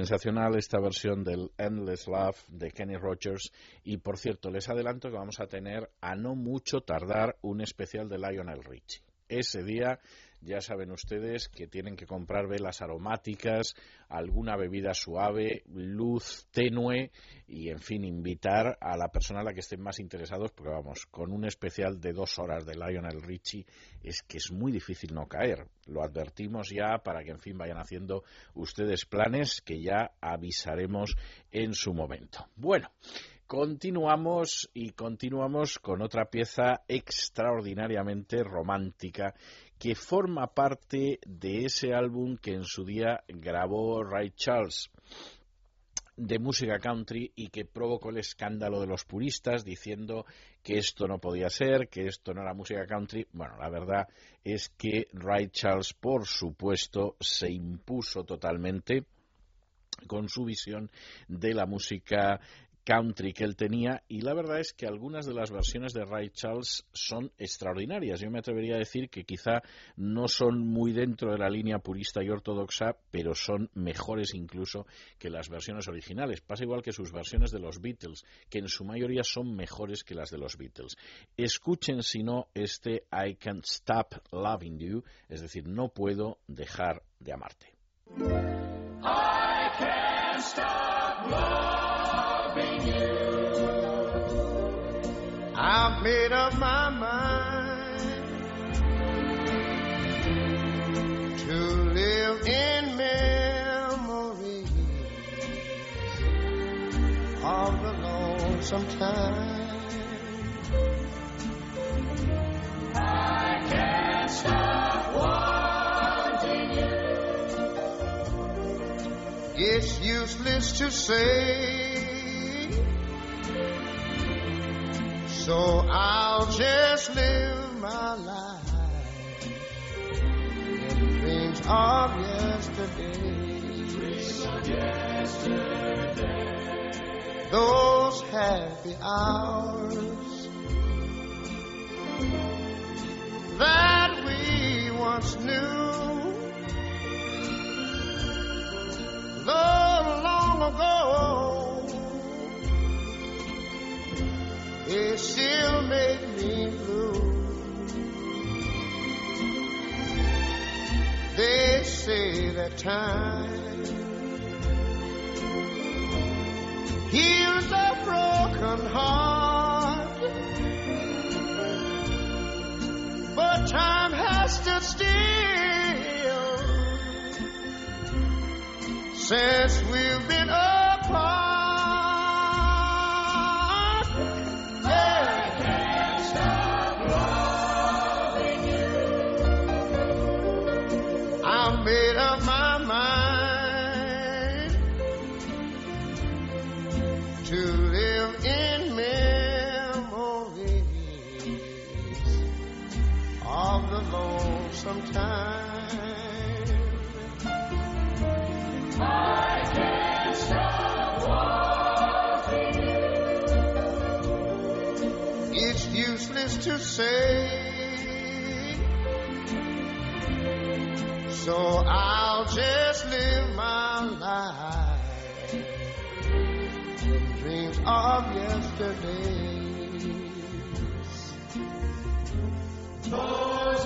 [SPEAKER 3] Sensacional esta versión del Endless Love de Kenny Rogers. Y por cierto, les adelanto que vamos a tener a no mucho tardar un especial de Lionel Richie. Ese día ya saben ustedes que tienen que comprar velas aromáticas, alguna bebida suave, luz tenue y, en fin, invitar a la persona a la que estén más interesados, porque vamos, con un especial de dos horas de Lionel Richie es que es muy difícil no caer. Lo advertimos ya para que, en fin, vayan haciendo ustedes planes que ya avisaremos en su momento. Bueno. Continuamos y continuamos con otra pieza extraordinariamente romántica que forma parte de ese álbum que en su día grabó Ray Charles de música country y que provocó el escándalo de los puristas diciendo que esto no podía ser, que esto no era música country. Bueno, la verdad es que Ray Charles, por supuesto, se impuso totalmente con su visión de la música country que él tenía y la verdad es que algunas de las versiones de Ray Charles son extraordinarias. Yo me atrevería a decir que quizá no son muy dentro de la línea purista y ortodoxa, pero son mejores incluso que las versiones originales. Pasa igual que sus versiones de los Beatles, que en su mayoría son mejores que las de los Beatles. Escuchen si no este I Can't Stop Loving You, es decir, no puedo dejar de amarte.
[SPEAKER 8] I can't stop
[SPEAKER 11] I've made up my mind to live in memories of the lonesome time.
[SPEAKER 8] I can't stop wanting you.
[SPEAKER 11] It's useless to say. So I'll just live my life in dreams of yesterday. Those happy hours that we once knew. Though long ago, it still make me blue. They say that time heals a broken heart, but time has stood still since we've been apart. Say. So I'll just live my life in dreams of yesterdays.
[SPEAKER 8] Those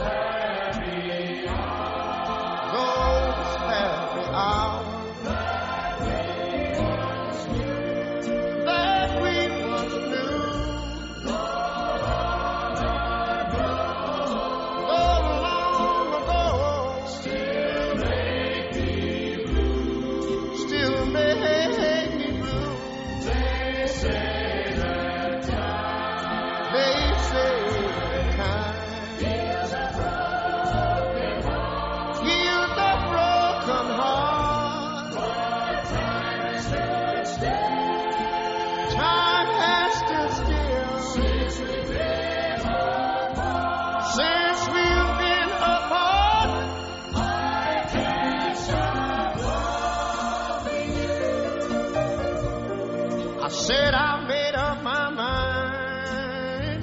[SPEAKER 11] said I made up my mind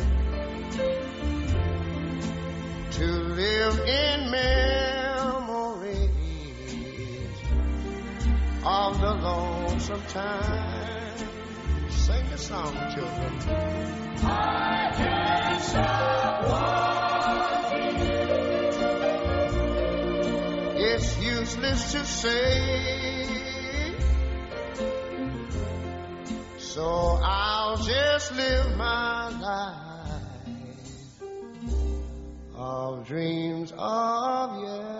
[SPEAKER 11] to live in memories of the lonesome time. Sing the song, children.
[SPEAKER 8] I can't stop wanting you.
[SPEAKER 11] It's useless to say. So I'll just live my life of dreams of yesterday.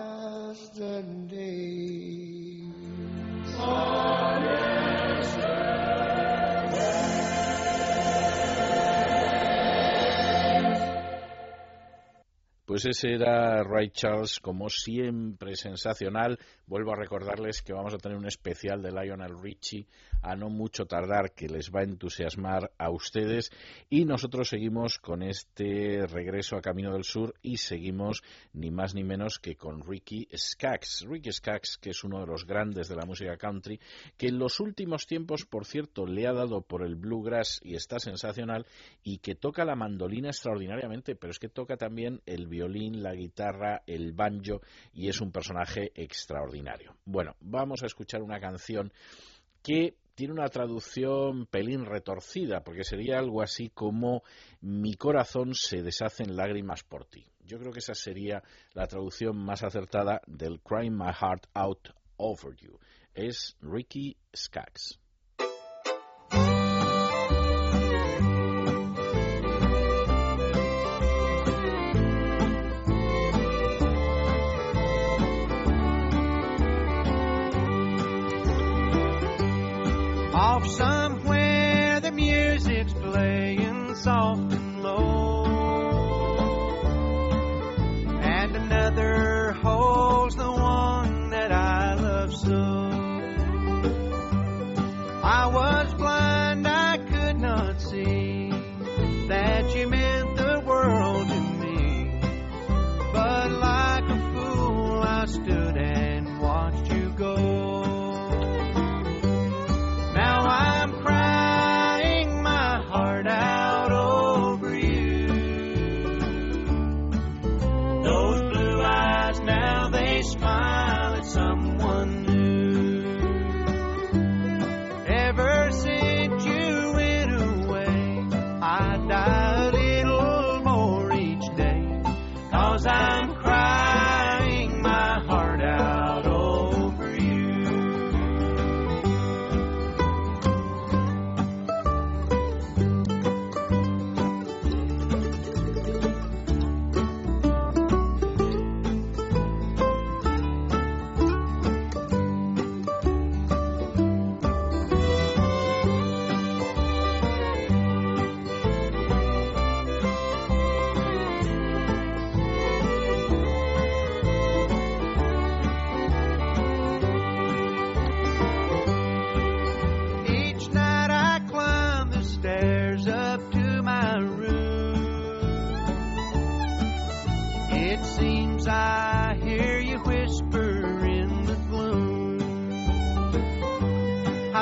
[SPEAKER 3] Pues ese era Ray Charles, como siempre, sensacional. Vuelvo a recordarles que vamos a tener un especial de Lionel Richie a no mucho tardar, que les va a entusiasmar a ustedes. Y nosotros seguimos con este regreso a Camino del Sur y seguimos ni más ni menos que con Ricky Skaggs. Ricky Skaggs, que es uno de los grandes de la música country, que en los últimos tiempos, por cierto, le ha dado por el bluegrass y está sensacional, y que toca la mandolina extraordinariamente, pero es que toca también el violín, la guitarra, el banjo y es un personaje extraordinario. Bueno, vamos a escuchar una canción que tiene una traducción pelín retorcida, porque sería algo así como Mi corazón se deshace en lágrimas por ti. Yo creo que esa sería la traducción más acertada del Crying My Heart Out Over You. Es Ricky Skaggs.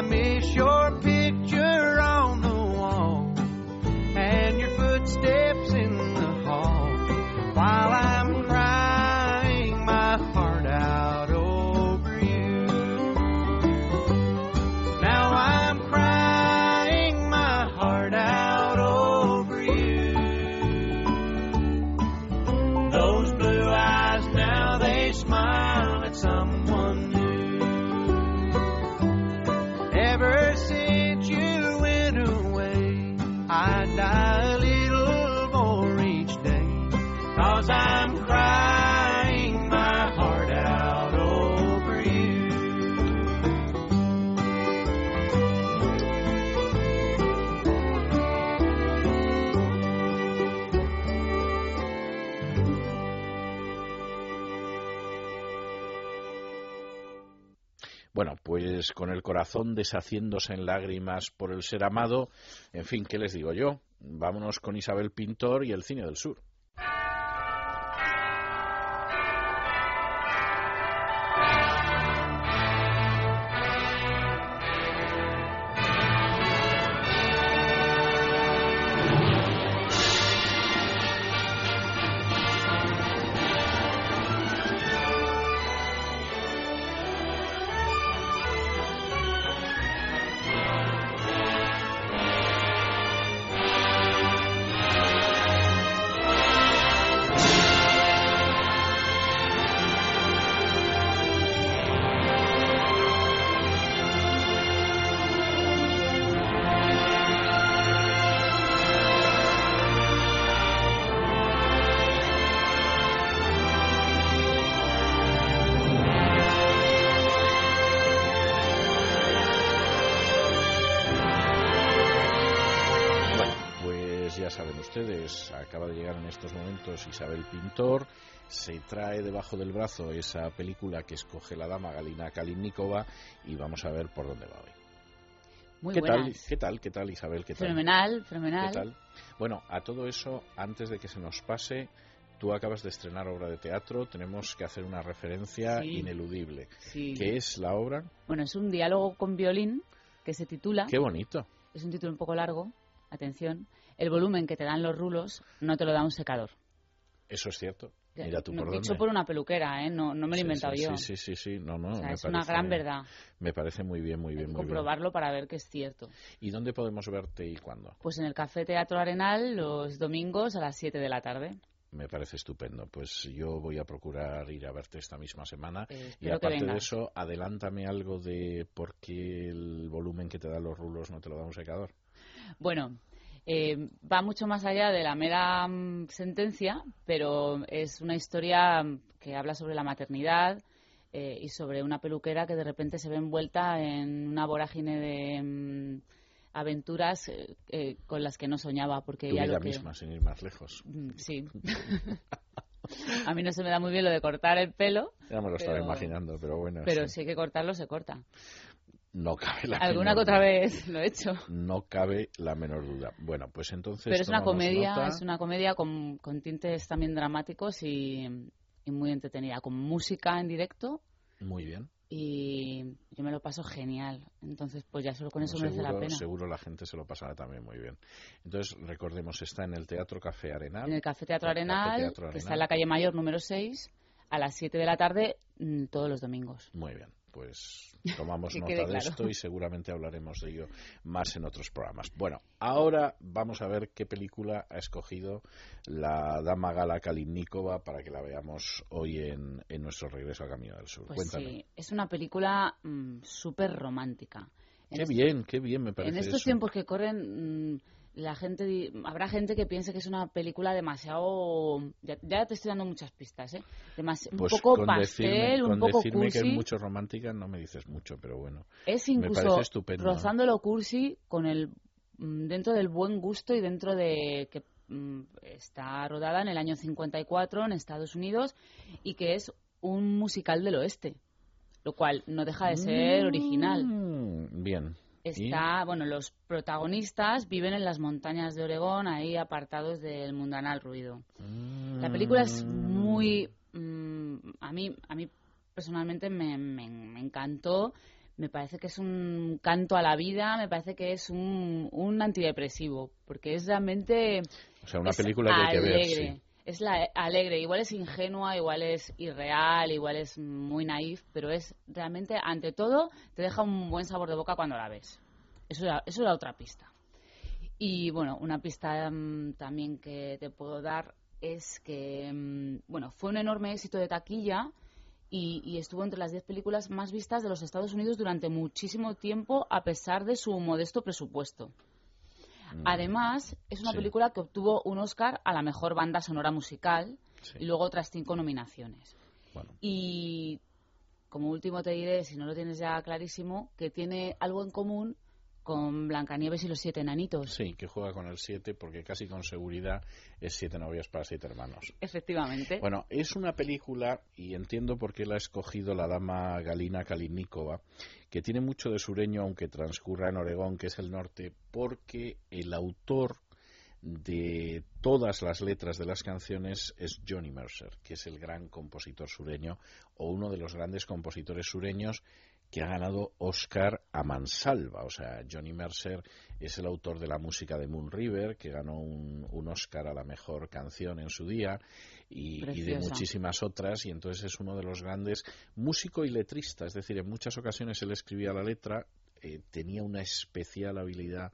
[SPEAKER 12] I miss your picture
[SPEAKER 3] pues con el corazón deshaciéndose en lágrimas por el ser amado, en fin, ¿qué les digo yo? Vámonos con Isabel Pintor y el cine del sur. Isabel Pintor, se trae debajo del brazo esa película que escoge la dama Galina Kalinnikova y vamos a ver por dónde va hoy.
[SPEAKER 13] Muy
[SPEAKER 3] ¿Qué tal? ¿Qué tal? ¿Qué tal Isabel? ¿Qué tal?
[SPEAKER 13] Fenomenal, fenomenal.
[SPEAKER 3] ¿Qué tal? Bueno, a todo eso, antes de que se nos pase, tú acabas de estrenar obra de teatro, tenemos que hacer una referencia
[SPEAKER 13] Sí.
[SPEAKER 3] ineludible.
[SPEAKER 13] Sí.
[SPEAKER 3] ¿Qué es la obra?
[SPEAKER 13] Bueno, es un diálogo con violín que se titula,
[SPEAKER 3] Qué bonito.
[SPEAKER 13] es un título un poco largo, atención, el volumen que te dan los rulos no te lo da un secador.
[SPEAKER 3] Eso es cierto. Mira tú
[SPEAKER 13] No,
[SPEAKER 3] por
[SPEAKER 13] dicho
[SPEAKER 3] dónde.
[SPEAKER 13] por una peluquera, ¿eh? no, no me lo he
[SPEAKER 3] Sí,
[SPEAKER 13] inventado
[SPEAKER 3] sí,
[SPEAKER 13] yo.
[SPEAKER 3] Sí, sí, sí, sí. No, no,
[SPEAKER 13] O sea, es una
[SPEAKER 3] parece-
[SPEAKER 13] gran verdad.
[SPEAKER 3] Me parece muy bien, muy
[SPEAKER 13] Hay
[SPEAKER 3] bien,
[SPEAKER 13] que
[SPEAKER 3] muy bien.
[SPEAKER 13] comprobarlo para ver que es cierto.
[SPEAKER 3] ¿Y dónde podemos verte y cuándo?
[SPEAKER 13] Pues en el Café Teatro Arenal los domingos a las 7 de la tarde.
[SPEAKER 3] Me parece estupendo. Pues yo voy a procurar ir a verte esta misma semana.
[SPEAKER 13] Eh,
[SPEAKER 3] y aparte de eso, adelántame algo de por qué el volumen que te dan los rulos no te lo da un secador.
[SPEAKER 13] Bueno, eh, va mucho más allá de la mera mm, sentencia, pero es una historia mm, que habla sobre la maternidad eh, y sobre una peluquera que de repente se ve envuelta en una vorágine de mm, aventuras eh, eh, con las que no soñaba, porque
[SPEAKER 3] Tu
[SPEAKER 13] ella
[SPEAKER 3] vida
[SPEAKER 13] lo que-
[SPEAKER 3] misma, sin ir más lejos.
[SPEAKER 13] Mm, Sí. A mí no se me da muy bien lo de cortar el pelo,
[SPEAKER 3] Ya me lo estaba imaginando, pero bueno.
[SPEAKER 13] pero
[SPEAKER 3] sí.
[SPEAKER 13] si hay que cortarlo, se corta.
[SPEAKER 3] No cabe la
[SPEAKER 13] Alguna que otra
[SPEAKER 3] duda.
[SPEAKER 13] vez lo he hecho.
[SPEAKER 3] No cabe la menor duda. Bueno, pues entonces.
[SPEAKER 13] Pero es una comedia,
[SPEAKER 3] nota.
[SPEAKER 13] es una comedia con, con tintes también dramáticos y, y muy entretenida, con música en directo
[SPEAKER 3] Muy bien.
[SPEAKER 13] y yo me lo paso genial. Entonces, pues ya solo con eso
[SPEAKER 3] Bueno,
[SPEAKER 13] merece la pena.
[SPEAKER 3] seguro la gente se lo pasará también muy bien. Entonces, recordemos, está en el Teatro Café Arenal.
[SPEAKER 13] En el Café Teatro
[SPEAKER 3] Café
[SPEAKER 13] Arenal,
[SPEAKER 3] Teatro
[SPEAKER 13] que está
[SPEAKER 3] Arenal.
[SPEAKER 13] en la calle Mayor número 6, a las 7 de la tarde mm, todos los domingos.
[SPEAKER 3] Muy bien, pues tomamos nota de
[SPEAKER 13] claro.
[SPEAKER 3] esto y seguramente hablaremos de ello más en otros programas. Bueno, ahora vamos a ver qué película ha escogido la dama Gala Kalinikova para que la veamos hoy en, en nuestro regreso a Camino del Sur.
[SPEAKER 13] Pues
[SPEAKER 3] Cuéntame.
[SPEAKER 13] sí, es una película mm, súper romántica. En
[SPEAKER 3] Qué
[SPEAKER 13] este-
[SPEAKER 3] bien, qué bien me parece
[SPEAKER 13] En estos
[SPEAKER 3] eso.
[SPEAKER 13] tiempos que corren, mm, la gente habrá gente que piense que es una película demasiado. Ya, ya te estoy dando muchas pistas, ¿eh? Demasi-
[SPEAKER 3] Pues
[SPEAKER 13] un poco pastel,
[SPEAKER 3] decirme,
[SPEAKER 13] un
[SPEAKER 3] con
[SPEAKER 13] poco
[SPEAKER 3] decirme que
[SPEAKER 13] cursi.
[SPEAKER 3] es mucho romántica no me dices mucho, pero bueno.
[SPEAKER 13] Es
[SPEAKER 3] me
[SPEAKER 13] incluso
[SPEAKER 3] estupendo.
[SPEAKER 13] rozando lo cursi con el mm, dentro del buen gusto y dentro de que mm, está rodada en el año 54 en Estados Unidos y que es un musical del oeste, lo cual no deja de ser original.
[SPEAKER 3] Mm, Bien.
[SPEAKER 13] Está, bueno, los protagonistas viven en las montañas de Oregón, ahí apartados del mundanal ruido. La película es muy, mm, a mí, a mí personalmente me, me- me encantó. Me parece que es un canto a la vida, me parece que es un, un antidepresivo, porque es realmente
[SPEAKER 3] O sea, una película que hay que ver, sí.
[SPEAKER 13] Es la, alegre, igual es ingenua, igual es irreal, igual es muy naif, pero es realmente, ante todo, te deja un buen sabor de boca cuando la ves. Eso era, eso era otra pista. Y bueno, una pista mm, también que te puedo dar es que, mm, bueno, fue un enorme éxito de taquilla y, y estuvo entre las 10 películas más vistas de los Estados Unidos durante muchísimo tiempo, a pesar de su modesto presupuesto. Además, es una
[SPEAKER 3] Mm. Sí.
[SPEAKER 13] película que obtuvo un Oscar a la mejor banda sonora musical
[SPEAKER 3] Sí.
[SPEAKER 13] y luego otras cinco nominaciones.
[SPEAKER 3] Bueno.
[SPEAKER 13] Y como último te diré, si no lo tienes ya clarísimo, que tiene algo en común con Blancanieves y los siete enanitos.
[SPEAKER 3] Sí, que juega con el 7 porque casi con seguridad es Siete novias para siete hermanos.
[SPEAKER 13] Efectivamente.
[SPEAKER 3] Bueno, es una película, y entiendo por qué la ha escogido la dama Galina Kalinikova, que tiene mucho de sureño, aunque transcurra en Oregón, que es el norte, porque el autor de todas las letras de las canciones es Johnny Mercer, que es el gran compositor sureño, o uno de los grandes compositores sureños que ha ganado Oscar a mansalva. O sea, Johnny Mercer es el autor de la música de Moon River, que ganó un, un Oscar a la mejor canción en su día, y, y de muchísimas otras, y entonces es uno de los grandes músico y letrista. Es decir, en muchas ocasiones él escribía la letra, eh, tenía una especial habilidad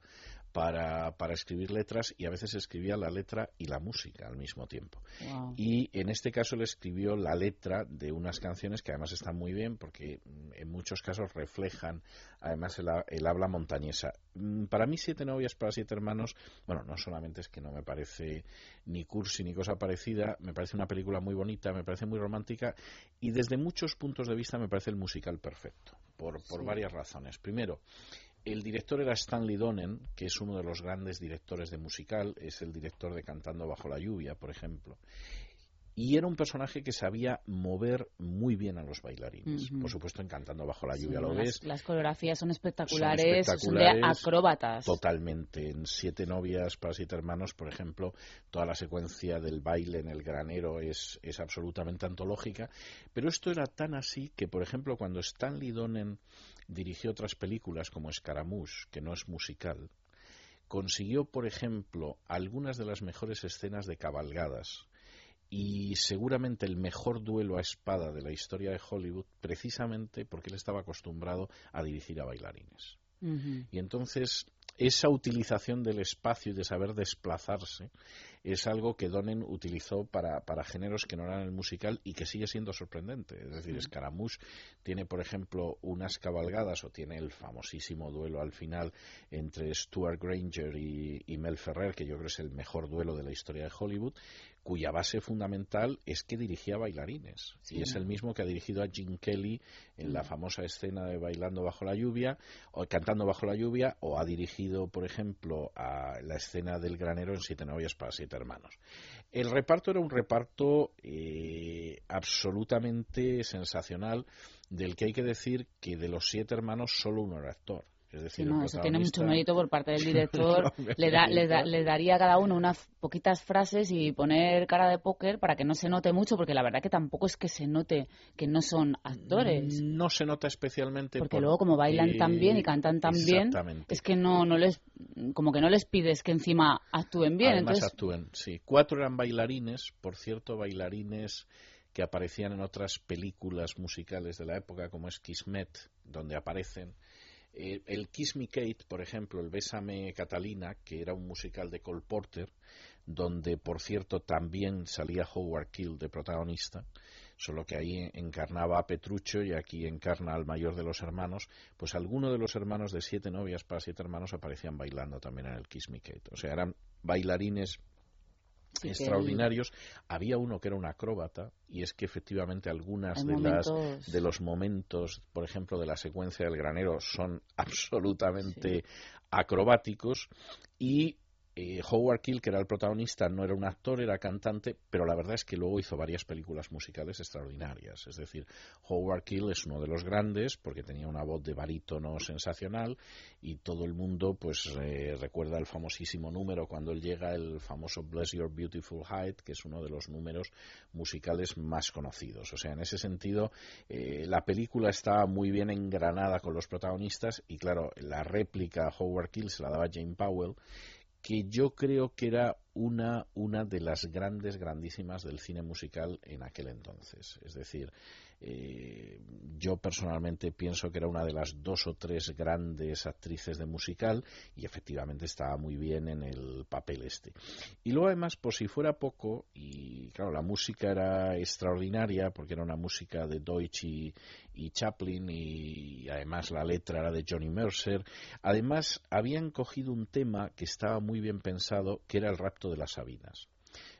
[SPEAKER 3] para, para escribir letras y a veces escribía la letra y la música al mismo tiempo.
[SPEAKER 13] Wow.
[SPEAKER 3] Y en este caso le escribió la letra de unas canciones que además están muy bien porque en muchos casos reflejan además el, ha- el habla montañesa. Mm, Para mí Siete novias para siete hermanos, bueno, no solamente es que no me parece ni cursi ni cosa parecida, me parece una película muy bonita, me parece muy romántica y desde muchos puntos de vista me parece el musical perfecto, por, por
[SPEAKER 13] Sí.
[SPEAKER 3] varias razones. Primero, el director era Stanley Donen, que es uno de los grandes directores de musical, es el director de Cantando bajo la lluvia, por ejemplo. Y era un personaje que sabía mover muy bien a los bailarines. Por supuesto, en Cantando bajo la
[SPEAKER 13] Sí,
[SPEAKER 3] lluvia lo
[SPEAKER 13] las,
[SPEAKER 3] ves
[SPEAKER 13] las coreografías son
[SPEAKER 3] son
[SPEAKER 13] espectaculares, son de
[SPEAKER 3] espectaculares,
[SPEAKER 13] acróbatas.
[SPEAKER 3] Totalmente. En Siete novias para siete hermanos, por ejemplo, toda la secuencia del baile en el granero es, es absolutamente antológica. Pero esto era tan así que, por ejemplo, cuando Stanley Donen dirigió otras películas como Scaramouche, que no es musical, consiguió, por ejemplo, algunas de las mejores escenas de cabalgadas y seguramente el mejor duelo a espada de la historia de Hollywood, precisamente porque él estaba acostumbrado a dirigir a bailarines. Y entonces esa utilización del espacio y de saber desplazarse es algo que Donen utilizó para, para géneros que no eran el musical y que sigue siendo sorprendente. Es decir, Scaramouche tiene, por ejemplo, unas cabalgadas o tiene el famosísimo duelo al final entre Stuart Granger y, y Mel Ferrer, que yo creo es el mejor duelo de la historia de Hollywood, cuya base fundamental es que dirigía bailarines.
[SPEAKER 13] Sí,
[SPEAKER 3] y es el mismo que ha dirigido a Gene Kelly en la famosa escena de Bailando bajo la lluvia, o Cantando bajo la lluvia, o ha dirigido, por ejemplo, a la escena del granero en Siete novias para siete hermanos. El reparto era un reparto eh, absolutamente sensacional, del que hay que decir que de los siete hermanos solo uno era actor. Es
[SPEAKER 13] Sí, no, eso tiene mucho mérito por parte del director. Le, da, le, da- le daría a cada uno unas poquitas frases y poner cara de póker para que no se note mucho, porque la verdad que tampoco es que se note que no son actores.
[SPEAKER 3] No se nota especialmente
[SPEAKER 13] Porque
[SPEAKER 3] por-
[SPEAKER 13] luego como bailan
[SPEAKER 3] eh,
[SPEAKER 13] tan bien y cantan tan bien, es que no, no les, como que no les pides que encima actúen bien.
[SPEAKER 3] Además
[SPEAKER 13] Entonces,
[SPEAKER 3] actúen, sí. Cuatro eran bailarines, por cierto, bailarines que aparecían en otras películas musicales de la época, como es Kismet, donde aparecen. Eh, el Kiss Me Kate, por ejemplo, el Bésame Catalina, que era un musical de Cole Porter, donde, por cierto, también salía Howard Keel de protagonista, solo que ahí encarnaba a Petrucho y aquí encarna al mayor de los hermanos, pues alguno de los hermanos de siete novias para siete hermanos aparecían bailando también en el Kiss Me Kate. O sea, eran bailarines
[SPEAKER 13] sí
[SPEAKER 3] extraordinarios. Había uno que era un acróbata y es que efectivamente algunas de las de los momentos, por ejemplo, de la secuencia del granero son absolutamente acrobáticos y eh, Howard Keel, que era el protagonista, no era un actor, era cantante, pero la verdad es que luego hizo varias películas musicales extraordinarias. Es decir, Howard Keel es uno de los grandes porque tenía una voz de barítono sensacional y todo el mundo pues eh, recuerda el famosísimo número cuando él llega, el famoso Bless Your Beautiful Height, que es uno de los números musicales más conocidos. O sea, en ese sentido, eh, la película estaba muy bien engranada con los protagonistas y claro, la réplica a Howard Keel se la daba Jane Powell que yo creo que era una, una de las grandes, grandísimas del cine musical en aquel entonces. Es decir, eh, yo personalmente pienso que era una de las dos o tres grandes actrices de musical y efectivamente estaba muy bien en el papel este. Y luego además, por si fuera poco, y claro, la música era extraordinaria porque era una música de Deutsch y, y Chaplin y además la letra era de Johnny Mercer. Además, habían cogido un tema que estaba muy bien pensado, que era el rapto de las Sabinas.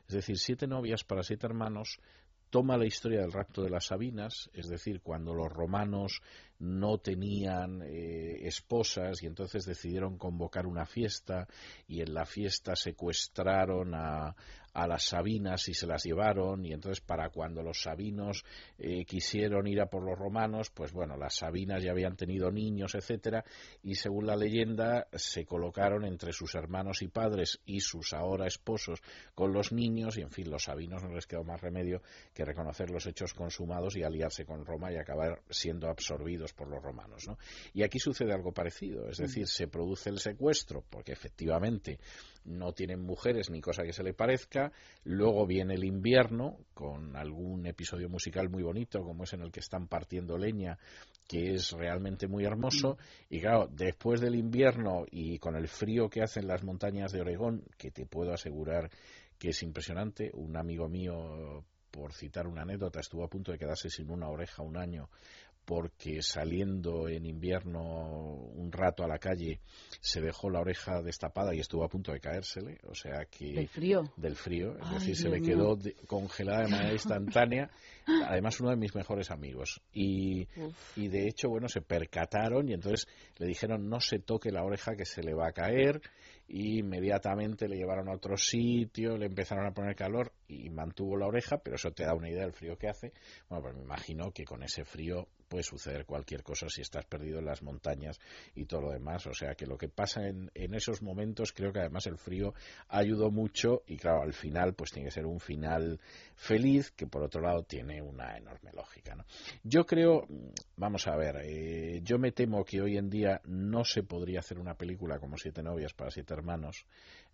[SPEAKER 3] Es decir, siete novias para siete hermanos toma la historia del rapto de las Sabinas, es decir, cuando los romanos no tenían eh, esposas y entonces decidieron convocar una fiesta y en la fiesta secuestraron a, a las Sabinas y se las llevaron y entonces para cuando los Sabinos eh, quisieron ir a por los romanos, pues bueno, las Sabinas ya habían tenido niños, etcétera, y según la leyenda se colocaron entre sus hermanos y padres y sus ahora esposos con los niños y en fin, los Sabinos no les quedó más remedio que reconocer los hechos consumados y aliarse con Roma y acabar siendo absorbidos por los romanos, ¿no? Y aquí sucede algo parecido, es decir, se produce el secuestro porque efectivamente no tienen mujeres ni cosa que se le parezca. Luego viene el invierno con algún episodio musical muy bonito, como es en el que están partiendo leña, que es realmente muy hermoso. Y claro, después del invierno y con el frío que hacen las montañas de Oregón, que te puedo asegurar que es impresionante, un amigo mío, por citar una anécdota, estuvo a punto de quedarse sin una oreja un año porque saliendo en invierno un rato a la calle se dejó la oreja destapada y estuvo a punto de caérsele, o sea que
[SPEAKER 13] del frío.
[SPEAKER 3] del frío, es
[SPEAKER 13] Ay,
[SPEAKER 3] decir, se le quedó
[SPEAKER 13] mío.
[SPEAKER 3] congelada de manera instantánea, además uno de mis mejores amigos y, y de hecho, bueno, se percataron y entonces le dijeron no se toque la oreja que se le va a caer y inmediatamente le llevaron a otro sitio, le empezaron a poner calor y mantuvo la oreja, pero eso te da una idea del frío que hace. Bueno, pues me imagino que con ese frío puede suceder cualquier cosa si estás perdido en las montañas y todo lo demás. O sea que lo que pasa en, esos momentos, creo que además el frío ayudó mucho y claro, al final pues tiene que ser un final feliz que por otro lado tiene una enorme lógica. ¿no? Yo creo, mm, vamos a ver, eh, yo me temo que hoy en día no se podría hacer una película como Siete novias para siete hermanos,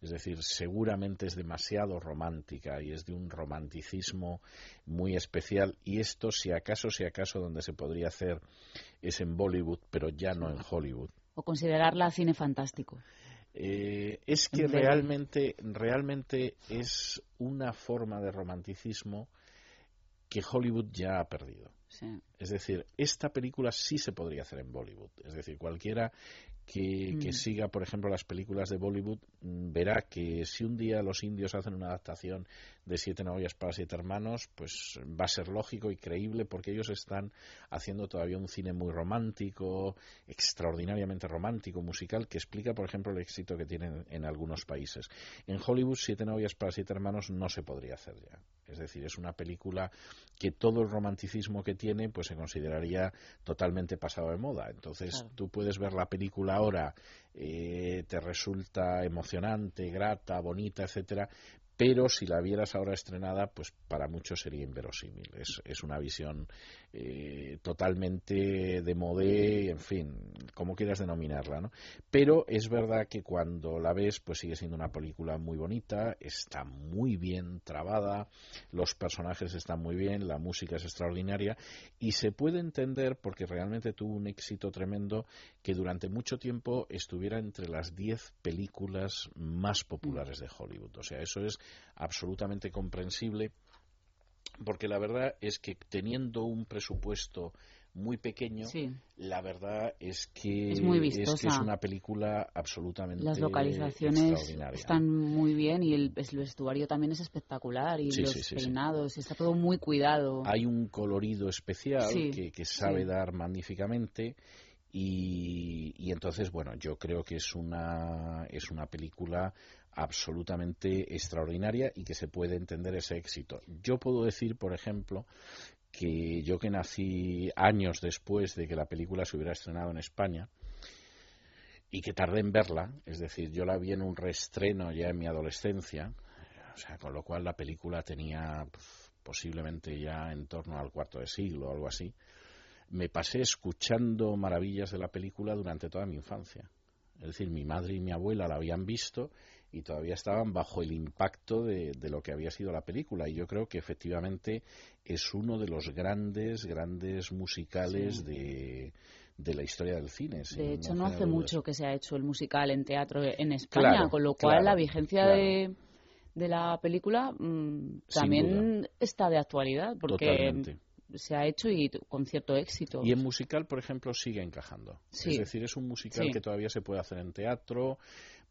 [SPEAKER 3] es decir, seguramente es demasiado romántica y es de un romanticismo muy especial y esto si acaso, si acaso donde se podría hacer es en Bollywood, pero ya no en Hollywood
[SPEAKER 13] o considerarla cine fantástico.
[SPEAKER 3] Eh, es que realmente, realmente es una forma de romanticismo que Hollywood ya ha perdido.
[SPEAKER 13] Sí.
[SPEAKER 3] Es decir, esta película sí se podría hacer en Bollywood. Es decir, cualquiera que, que
[SPEAKER 13] Mm.
[SPEAKER 3] siga, por ejemplo, las películas de Bollywood mm, verá que si un día los indios hacen una adaptación de Siete novias para siete hermanos, pues va a ser lógico y creíble porque ellos están haciendo todavía un cine muy romántico, extraordinariamente romántico, musical, que explica, por ejemplo, el éxito que tienen en algunos países. En Hollywood, Siete novias para siete hermanos no se podría hacer ya. Es decir, es una película que todo el romanticismo que tiene pues se consideraría totalmente pasado de moda. Entonces
[SPEAKER 13] Claro.
[SPEAKER 3] tú puedes ver la película ahora, eh, te resulta emocionante, grata, bonita, etcétera, pero si la vieras ahora estrenada, pues para muchos sería inverosímil. Es, es una visión eh, totalmente de modé, en fin, como quieras denominarla, ¿no? Pero es verdad que cuando la ves, pues sigue siendo una película muy bonita, está muy bien trabada, los personajes están muy bien, la música es extraordinaria y se puede entender porque realmente tuvo un éxito tremendo que durante mucho tiempo estuviera entre las 10 películas más populares de Hollywood. O sea, eso es absolutamente comprensible porque la verdad es que teniendo un presupuesto muy pequeño,
[SPEAKER 13] Sí.
[SPEAKER 3] la verdad es que
[SPEAKER 13] Es muy
[SPEAKER 3] que es una película absolutamente
[SPEAKER 13] Las localizaciones están muy bien y el, el vestuario también es espectacular y
[SPEAKER 3] Sí,
[SPEAKER 13] los
[SPEAKER 3] sí,
[SPEAKER 13] peinados, está todo muy cuidado.
[SPEAKER 3] Hay un colorido especial que, que sabe dar magníficamente y, y entonces, bueno, yo creo que es una, es una película absolutamente extraordinaria y que se puede entender ese éxito. Yo puedo decir, por ejemplo, que yo que nací años después de que la película se hubiera estrenado en España, y que tardé en verla, es decir, yo la vi en un reestreno ya en mi adolescencia, o sea, con lo cual la película tenía pf, posiblemente ya en torno al cuarto de siglo o algo así. Me pasé escuchando maravillas de la película durante toda mi infancia. Es decir, mi madre y mi abuela la habían visto y todavía estaban bajo el impacto de, de lo que había sido la película. Y yo creo que efectivamente es uno de los grandes, grandes musicales
[SPEAKER 13] Sí.
[SPEAKER 3] de, de la historia del cine.
[SPEAKER 13] De hecho, no hace
[SPEAKER 3] dudas.
[SPEAKER 13] mucho que se ha hecho el musical en teatro en España,
[SPEAKER 3] Claro,
[SPEAKER 13] con lo cual
[SPEAKER 3] claro,
[SPEAKER 13] la vigencia
[SPEAKER 3] claro.
[SPEAKER 13] de, de la película mm, también está de actualidad, porque
[SPEAKER 3] Totalmente.
[SPEAKER 13] se ha hecho y con cierto éxito.
[SPEAKER 3] Y en musical, por ejemplo, sigue encajando.
[SPEAKER 13] Sí.
[SPEAKER 3] Es decir, es un musical
[SPEAKER 13] Sí.
[SPEAKER 3] que todavía se puede hacer en teatro,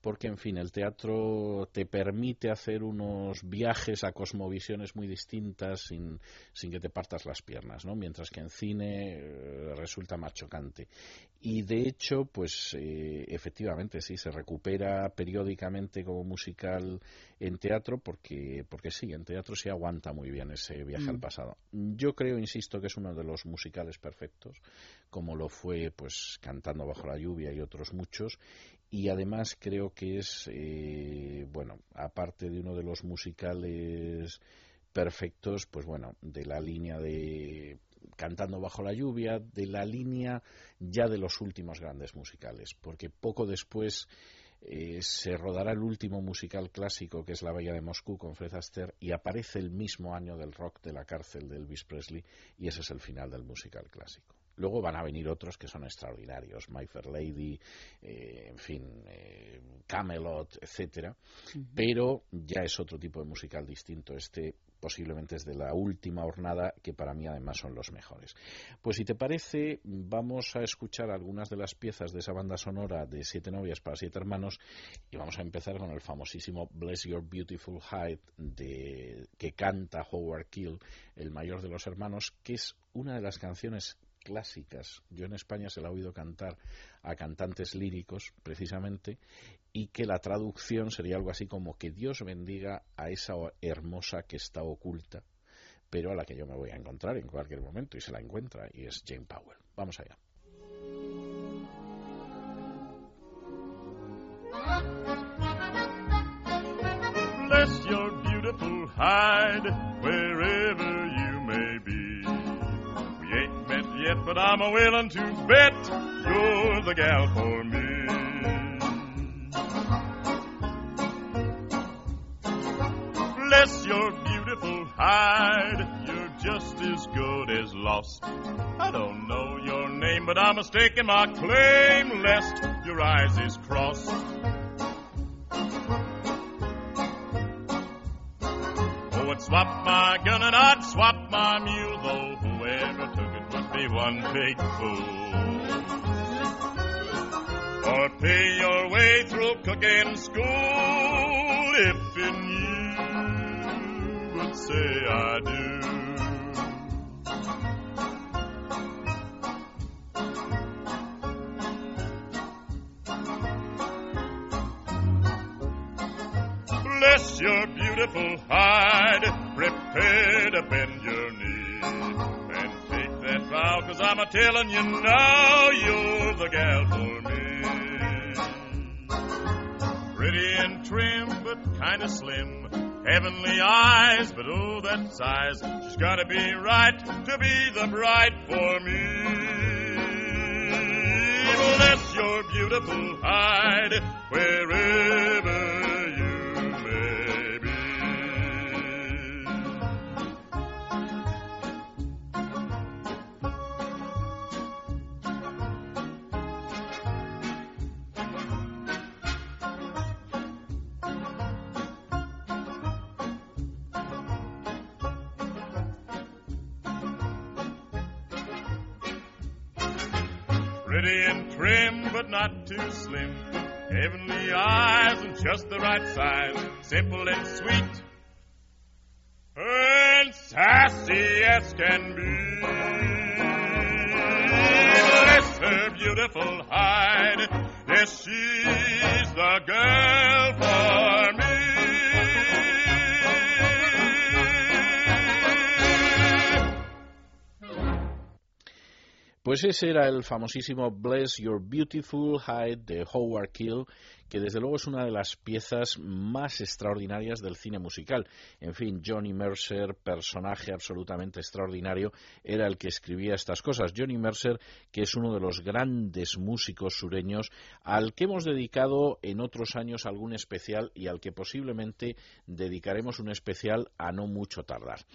[SPEAKER 3] porque, en fin, el teatro te permite hacer unos viajes a cosmovisiones muy distintas sin, sin que te partas las piernas, ¿no? Mientras que en cine eh, resulta más chocante. Y, de hecho, pues, eh, efectivamente, sí, se recupera periódicamente como musical en teatro, porque, porque sí, en teatro se aguanta muy bien ese viaje al
[SPEAKER 13] Mm.
[SPEAKER 3] pasado. Yo creo, insisto, que es uno de los musicales perfectos, como lo fue, pues, Cantando bajo la lluvia y otros muchos, y además creo que es, eh, bueno, aparte de uno de los musicales perfectos, pues bueno, de la línea de Cantando bajo la lluvia, de la línea ya de los últimos grandes musicales, porque poco después eh, se rodará el último musical clásico que es La Bella de Moscú con Fred Astaire y aparece el mismo año del rock de la cárcel de Elvis Presley y ese es el final del musical clásico. Luego van a venir otros que son extraordinarios, My Fair Lady, eh, en fin, eh, Camelot, etcétera, pero ya es otro tipo de musical distinto. Este posiblemente es de la última jornada, que para mí además son los mejores. Pues si te parece, vamos a escuchar algunas de las piezas de esa banda sonora de Siete novias para siete hermanos y vamos a empezar con el famosísimo Bless Your Beautiful Height de, que canta Howard Keel, el mayor de los hermanos, que es una de las canciones clásicas. Yo en España se la he oído cantar a cantantes líricos, precisamente, y que la traducción sería algo así como que Dios bendiga a esa hermosa que está oculta, pero a la que yo me voy a encontrar en cualquier momento, y se la encuentra, y es Jane Powell. Vamos allá.
[SPEAKER 8] Bless your beautiful hide wherever you may be. Yet, but I'm a willing to bet you're the gal for me. Bless your beautiful hide, you're just as good as lost. I don't know your name.
[SPEAKER 14] but I'm mistaking my claim lest your eyes is crossed. Oh, I'd swap my gun and I'd swap my mule, though whoever took one big fool. Or pay your way through cooking school if in you would say I do. Bless your beautiful hide, prepare to bend I'm a telling you now, you're the gal for me. Pretty and trim, but kinda slim. Heavenly eyes, but oh, that size. She's gotta be right to be the bride for me. Oh, Bless your beautiful hide, wherever too slim. Heavenly eyes and just the right size. Simple and sweet. And sassy as can be. Bless her beautiful hide. Yes, she's the girl for
[SPEAKER 3] Pues ese era el famosísimo Bless Your Beautiful Hide de Howard Keel, que desde luego es una de las piezas más extraordinarias del cine musical. En fin, Johnny Mercer, personaje absolutamente extraordinario, era el que escribía estas cosas. Johnny Mercer, que es uno de los grandes músicos sureños, al que hemos dedicado en otros años algún especial y al que posiblemente dedicaremos un especial a no mucho tardar.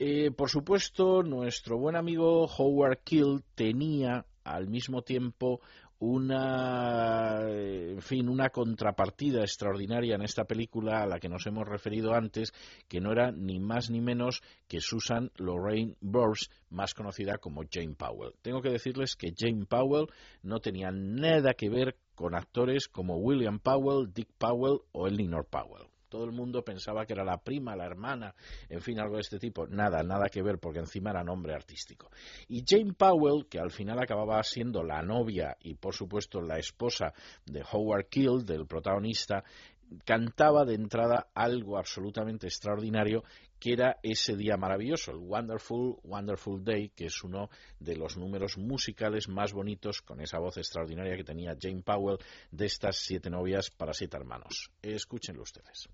[SPEAKER 3] Eh, por supuesto, nuestro buen amigo Howard Keel tenía al mismo tiempo una en fin una contrapartida extraordinaria en esta película a la que nos hemos referido antes que no era ni más ni menos que Susan Lorraine Burns más conocida como Jane Powell. Tengo que decirles que Jane Powell no tenía nada que ver con actores como William Powell, Dick Powell o Eleanor Powell todo el mundo pensaba que era la prima, la hermana, en fin, algo de este tipo. Nada, nada que ver, porque encima era nombre artístico. Y Jane Powell, que al final acababa siendo la novia y, por supuesto, la esposa de Howard Keel, del protagonista, cantaba de entrada algo absolutamente extraordinario que era ese día maravilloso, el Wonderful, Wonderful Day, que es uno de los números musicales más bonitos con esa voz extraordinaria que tenía Jane Powell de estas siete novias para siete hermanos. Escúchenlo ustedes.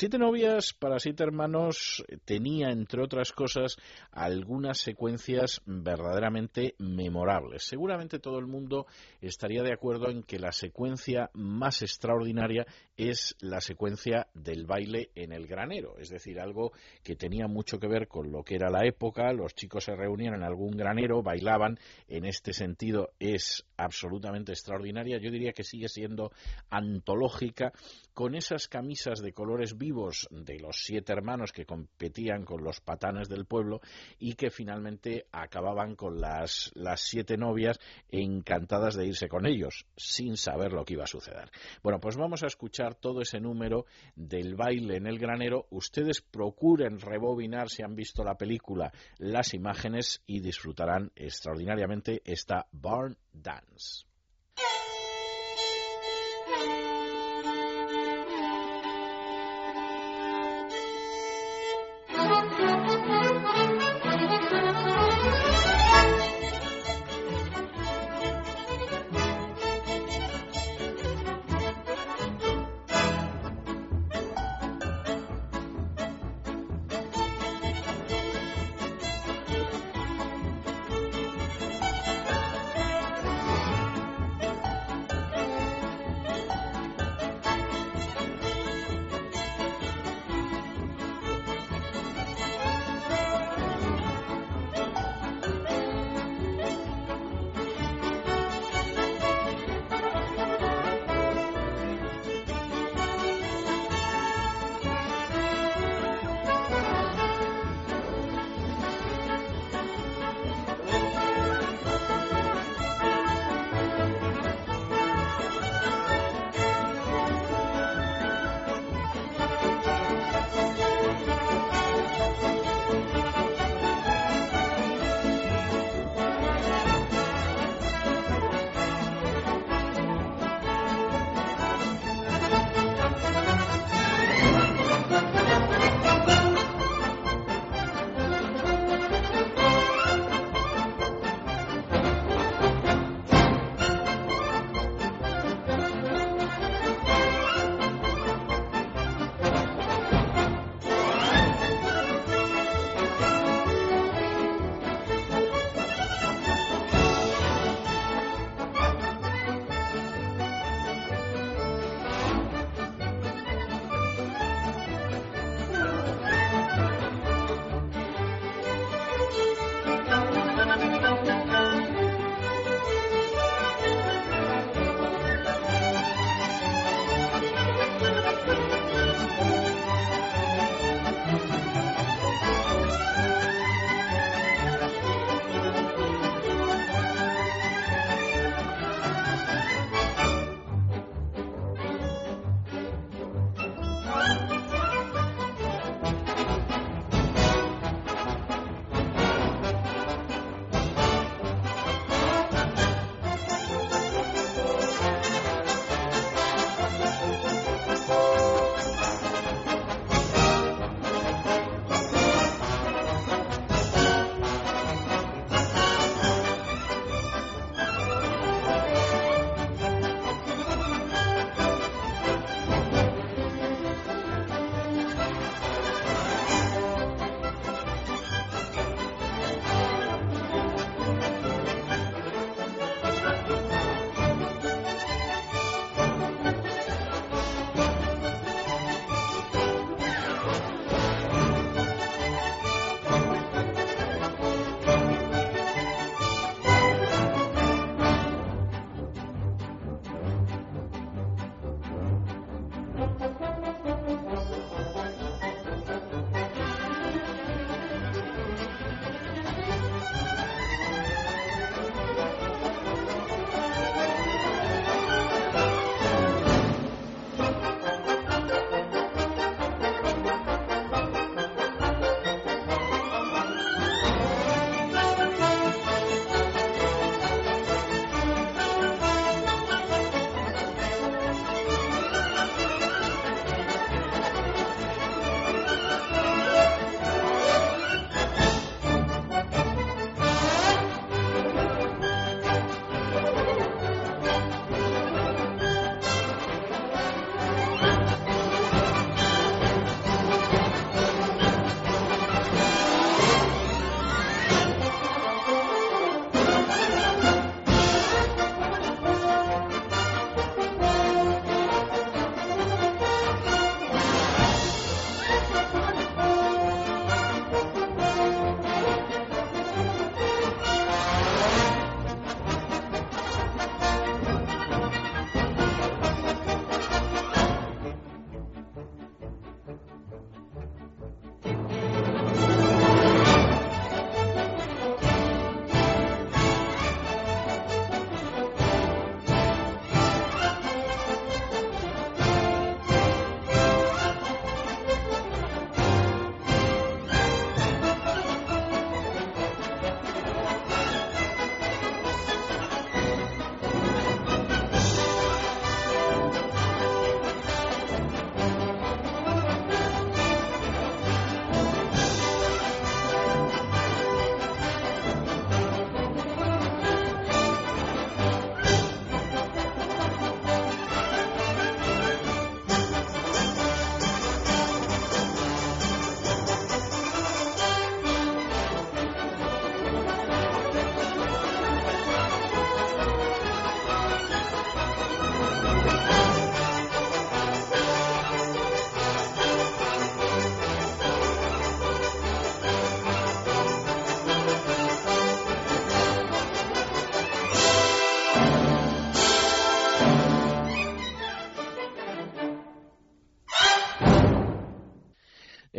[SPEAKER 3] Siete novias para siete hermanos tenía, entre otras cosas, algunas secuencias verdaderamente memorables. Seguramente todo el mundo estaría de acuerdo en que la secuencia más extraordinaria es la secuencia del baile en el granero, es decir, algo que tenía mucho que ver con lo que era la época, los chicos se reunían en algún granero, bailaban, en este sentido es absolutamente extraordinaria, yo diría que sigue siendo antológica, con esas camisas de colores vivos de los siete hermanos que competían con los patanes del pueblo y que finalmente acababan con las, las siete novias encantadas de irse con ellos, sin saber lo que iba a suceder. Bueno, pues vamos a escuchar todo ese número del baile en el granero. Ustedes procuren rebobinar si han visto la película las imágenes y disfrutarán extraordinariamente esta Barn Dance.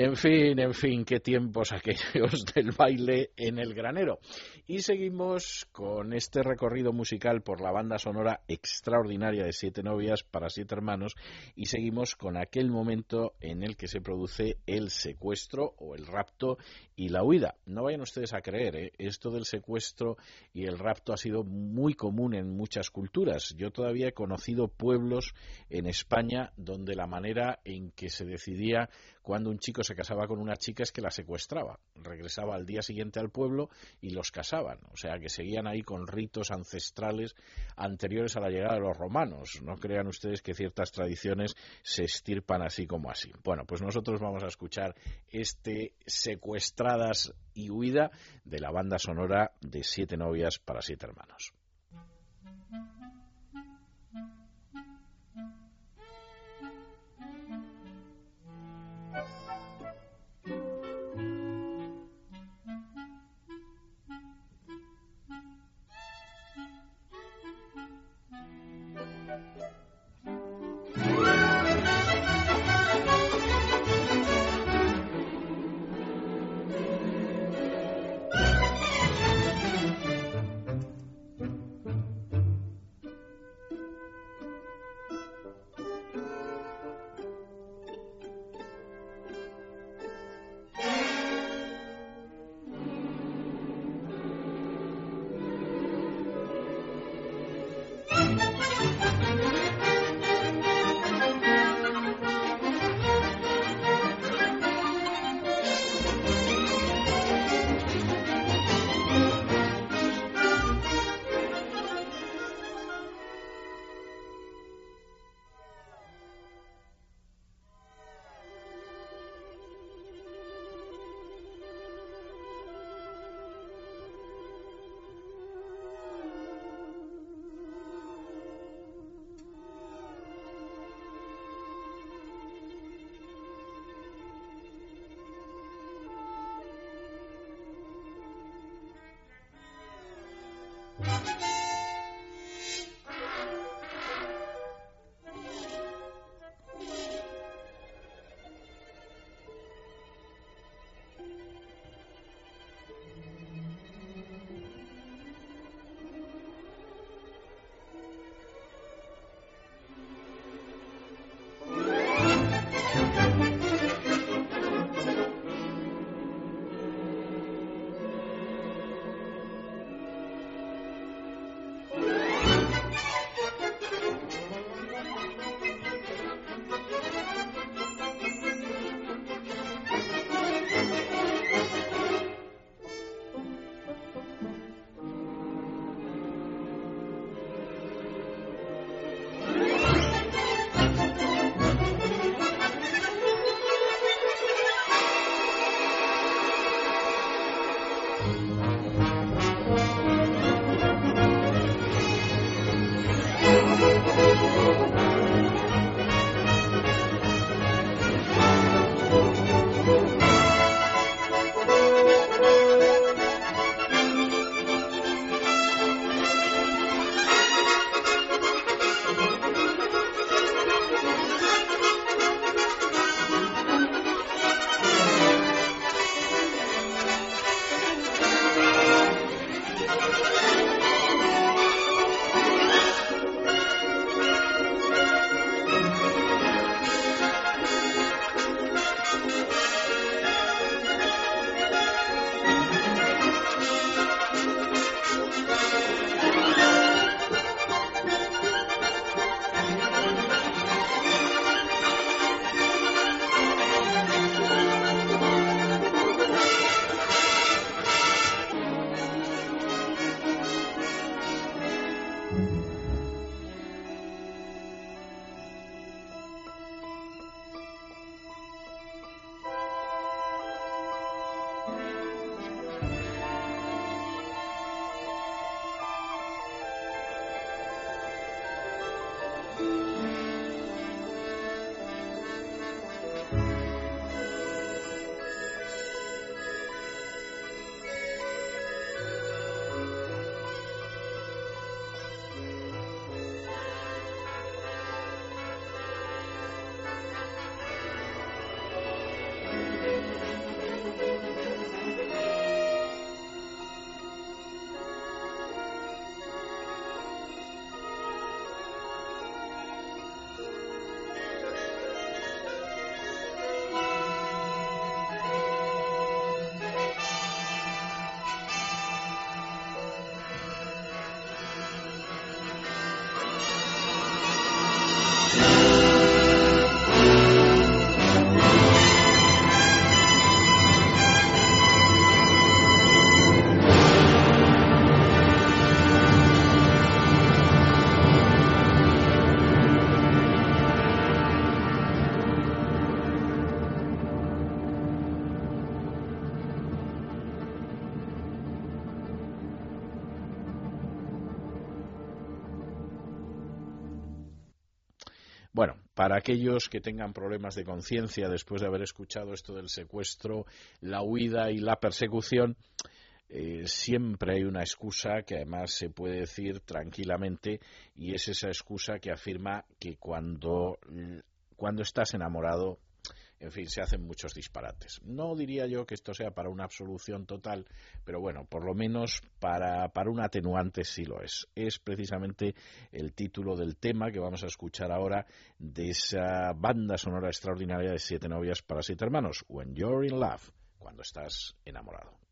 [SPEAKER 3] En fin, en fin, qué tiempos aquellos del baile en el granero. Y seguimos con este recorrido musical por la banda sonora extraordinaria de Siete novias para siete hermanos y seguimos con aquel momento en el que se produce el secuestro o el rapto y la huida. No vayan ustedes a creer, ¿eh? esto del secuestro y el rapto ha sido muy común en muchas culturas. Yo todavía he conocido pueblos en España donde la manera en que se decidía cuando un chico se casaba con una chica es que la secuestraba. Regresaba al día siguiente al pueblo y los casaban. O sea que seguían ahí con ritos ancestrales anteriores a la llegada de los romanos. No crean ustedes que ciertas tradiciones se estirpan así como así. Bueno, pues nosotros vamos a escuchar este secuestradas y huida de la banda sonora de Siete novias para siete hermanos. Aquellos que tengan problemas de conciencia después de haber escuchado esto del secuestro, la huida y la persecución, eh, siempre hay una excusa que además se puede decir tranquilamente y es esa excusa que afirma que cuando, cuando estás enamorado en fin, se hacen muchos disparates. No diría yo que esto sea para una absolución total, pero bueno, por lo menos para, para un atenuante sí lo es. Es precisamente el título del tema que vamos a escuchar ahora de esa banda sonora extraordinaria de Siete novias para siete hermanos, When You're in Love, cuando estás enamorado.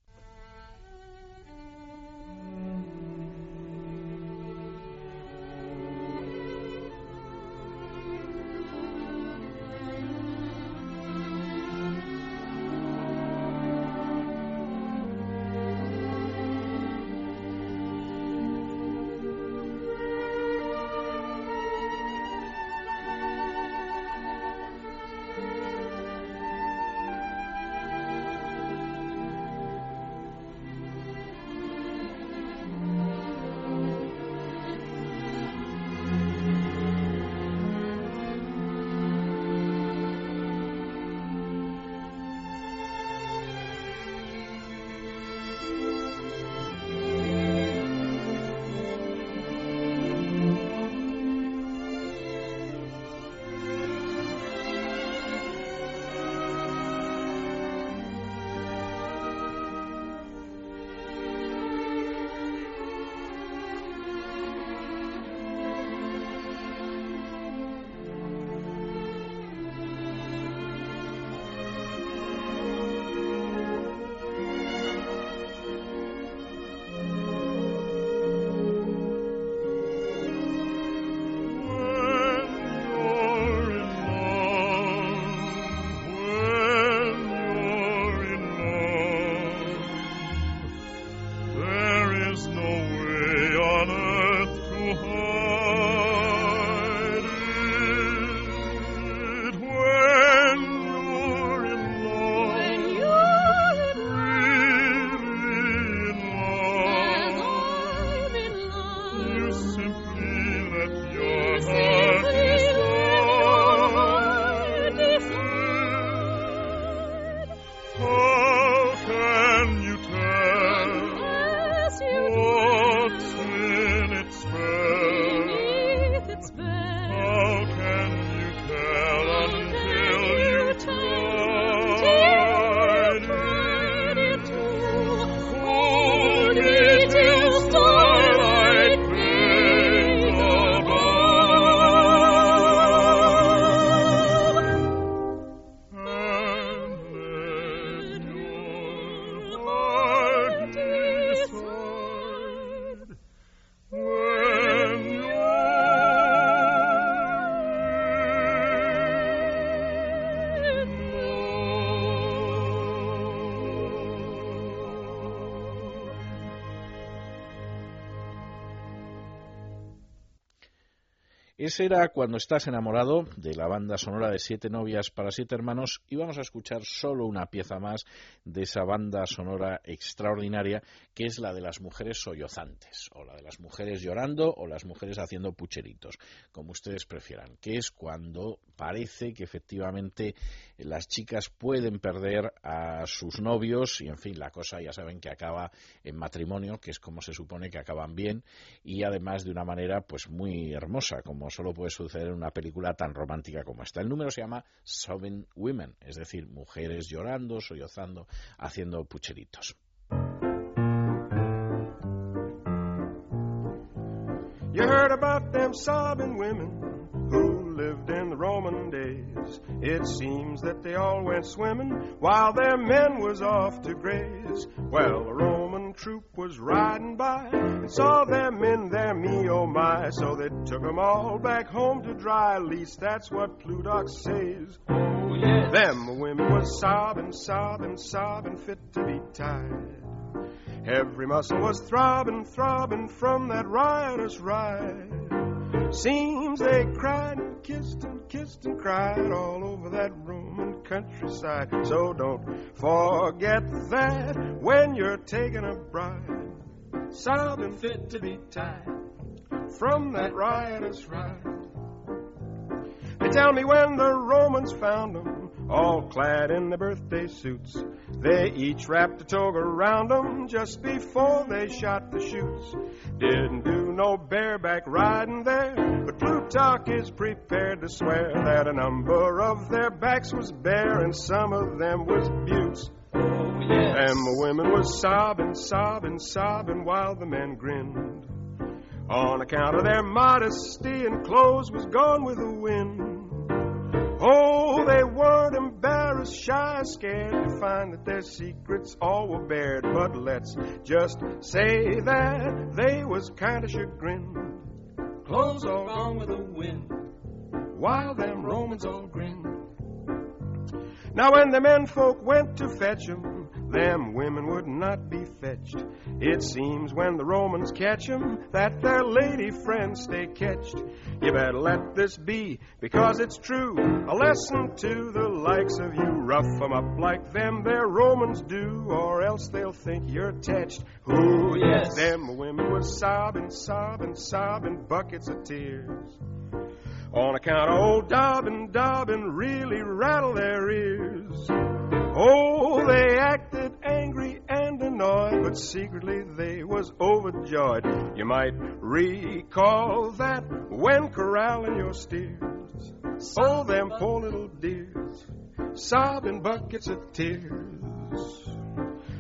[SPEAKER 3] Cuando estás enamorado de la banda sonora de Siete novias para siete hermanos y vamos a escuchar solo una pieza más de esa banda sonora extraordinaria que es la de las mujeres sollozantes o la de las mujeres llorando o las mujeres haciendo pucheritos, como ustedes prefieran, que es cuando parece que efectivamente las chicas pueden perder a sus novios y en fin, la cosa ya saben que acaba en matrimonio, que es como se supone que acaban bien y además de una manera pues muy hermosa, como solo puede suceder en una película tan romántica como esta. El número se llama Sobbing Women, es decir, mujeres llorando, sollozando, haciendo pucheritos.
[SPEAKER 15] You heard about them sobbing women lived in the Roman days. It seems that they all went swimming while their men was off to graze. Well, a Roman troop was riding by and saw them in their me oh my, so they took 'em all back home to dry. At least that's what Plutarch says. Oh yeah, them women was sobbing, sobbing, sobbing, fit to be tied. Every muscle was throbbing, throbbing from that riotous ride. Seems they cried and kissed and kissed and cried all over that Roman countryside. So don't forget that when you're taking a bride, sobbing fit to be tied from that riotous ride. They tell me when the Romans found them, all clad in their birthday suits, they each wrapped a toga around them just before they shot the chutes. Didn't do no bareback riding there, but Plutarch is prepared to swear that a number of their backs was bare and some of them was buttes.
[SPEAKER 5] Oh, yes.
[SPEAKER 15] And the women was sobbing, sobbing, sobbing while the men grinned. On account of their modesty and clothes was gone with the wind. Oh, they weren't embarrassed, shy, scared to find that their secrets all were bared. But let's just say that they was kind of chagrined.
[SPEAKER 5] Clothes all gone with the wind.
[SPEAKER 15] While them Romans all grinned. Now when the men folk went to fetch 'em, them women would not be fetched. It seems when the Romans catch 'em that their lady friends stay catched. You better let this be, because it's true. A lesson to the likes of you. Rough 'em up like them their Romans do, or else they'll think you're tetched. Ooh,
[SPEAKER 5] yes.
[SPEAKER 15] Them women was sobbing, sobbing, sobbing buckets of tears. On account of old Dobbin, Dobbin really rattled their ears. Oh, they acted angry and annoyed, but secretly they was overjoyed. You might recall that when corralling your steers. Oh, them poor little dears, sobbing buckets of tears.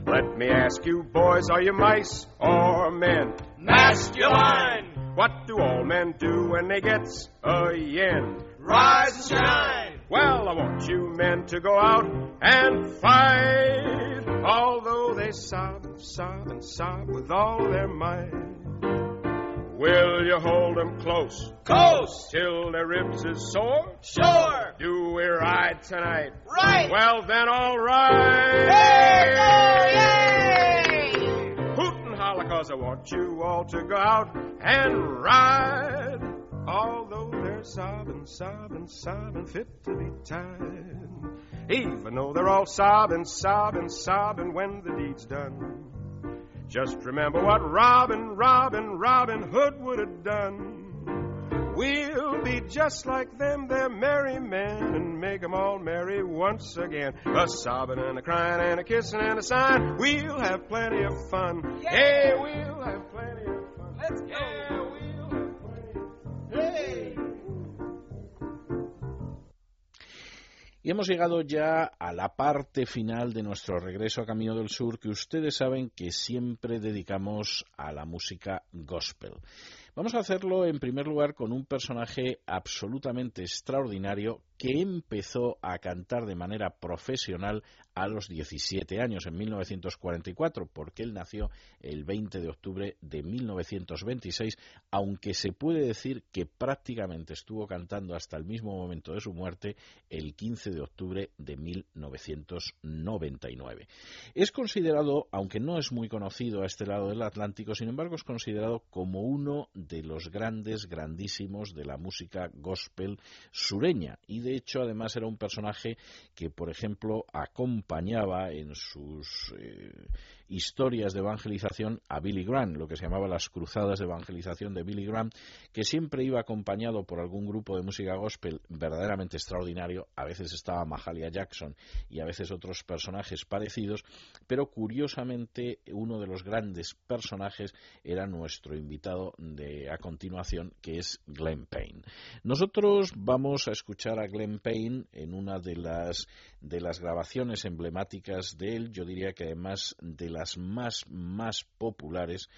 [SPEAKER 15] Let me ask you, boys, are you mice or men?
[SPEAKER 5] Masculine!
[SPEAKER 15] What do all men do when they get a yen?
[SPEAKER 5] Rise and shine!
[SPEAKER 15] Well, I want you men to go out and fight, although they sob sob and sob with all their might. Will you hold 'em close?
[SPEAKER 5] Close!
[SPEAKER 15] Till their ribs is sore?
[SPEAKER 5] Sure!
[SPEAKER 15] Do we ride tonight?
[SPEAKER 5] Right!
[SPEAKER 15] Well, then, all right.
[SPEAKER 5] Hey,
[SPEAKER 15] Hoot and holler, cause I want you all to go out and ride. Although they're sobbing, sobbing, sobbing, fit to be tied. Even though they're all sobbing, sobbing, sobbing when the deed's done. Just remember what Robin, Robin, Robin Hood would have done. We'll be just like them, they're merry men, and make 'em all merry once again. A sobbing and a crying and a kissing and a sighing. We'll have plenty of fun. Hey, we'll have plenty of fun.
[SPEAKER 5] Let's go!
[SPEAKER 15] Yeah, we'll have plenty of fun. Hey!
[SPEAKER 3] Y hemos llegado ya a la parte final de nuestro regreso a Camino del Sur, que ustedes saben que siempre dedicamos a la música gospel. Vamos a hacerlo en primer lugar con un personaje absolutamente extraordinario que empezó a cantar de manera profesional a los 17 años, en 1944, porque él nació el 20 de octubre de 1926, aunque se puede decir que prácticamente estuvo cantando hasta el mismo momento de su muerte, el 15 de octubre de 1999. Es considerado, aunque no es muy conocido a este lado del Atlántico, sin embargo es considerado como uno de los grandes, grandísimos de la música gospel sureña y de hecho además era un personaje que por ejemplo acompañaba en sus eh, historias de evangelización a Billy Graham, lo que se llamaba las cruzadas de evangelización de Billy Graham, que siempre iba acompañado por algún grupo de música gospel verdaderamente extraordinario, a veces estaba Mahalia Jackson y a veces otros personajes parecidos, pero curiosamente uno de los grandes personajes era nuestro invitado de a continuación, que es Glenn Payne. Nosotros vamos a escuchar a Glenn Payne en una de las de las grabaciones emblemáticas de él, yo diría que además de las más más populares,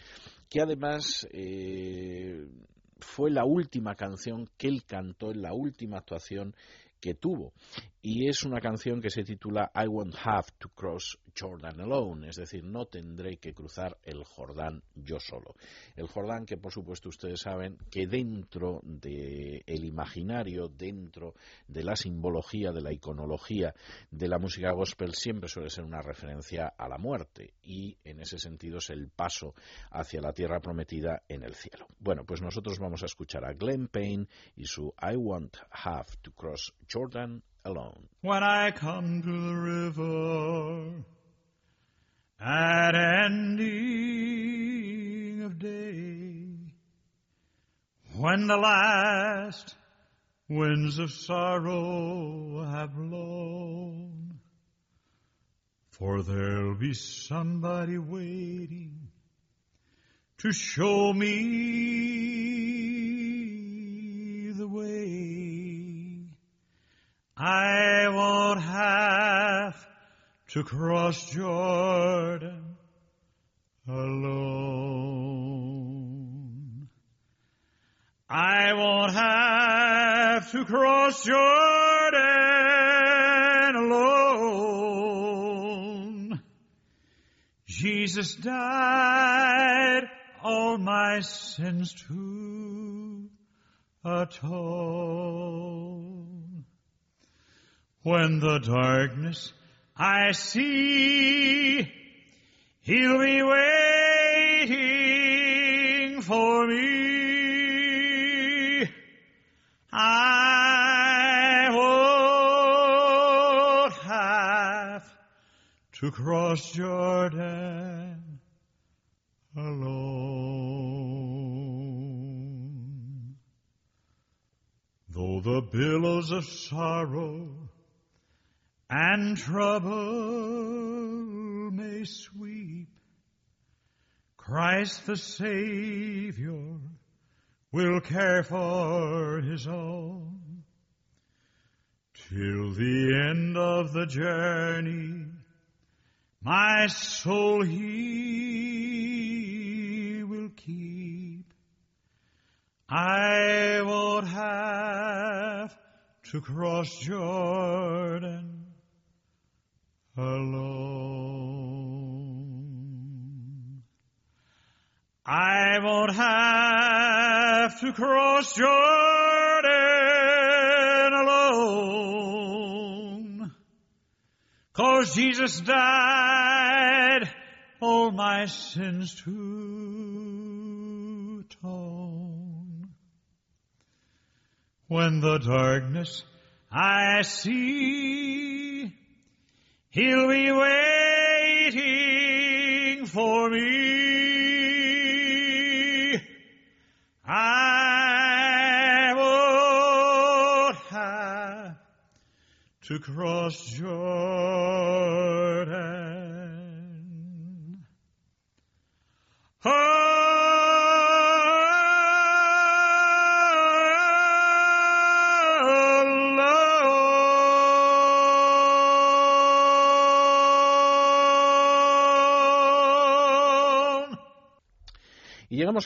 [SPEAKER 3] que además eh, fue la última canción que él cantó en la última actuación que tuvo. Y es una canción que se titula I won't have to cross Jordan alone, es decir, no tendré que cruzar el Jordán yo solo. El Jordán que por supuesto ustedes saben que dentro del el imaginario, dentro de la simbología, de la iconología de la música gospel siempre suele ser una referencia a la muerte y en ese sentido es el paso hacia la tierra prometida en el cielo. Bueno, pues nosotros vamos a escuchar a Glenn Payne y su I won't have to cross Jordan alone.
[SPEAKER 16] when I come to the river at ending of day, when the last winds of sorrow have blown. For there'll be somebody waiting to show me I won't have to cross Jordan alone. I won't have to cross Jordan alone. Jesus died all my sins to atone. When the darkness I see, He'll be waiting for me. I won't have to cross Jordan alone. Though the billows of sorrow and trouble may sweep, Christ the Savior will care for his own. Till the end of the journey, my soul he will keep. I won't have to cross Jordan to cross Jordan alone. Cause Jesus died all my sins to atone. When the darkness I see, He'll be waiting cross Jordan.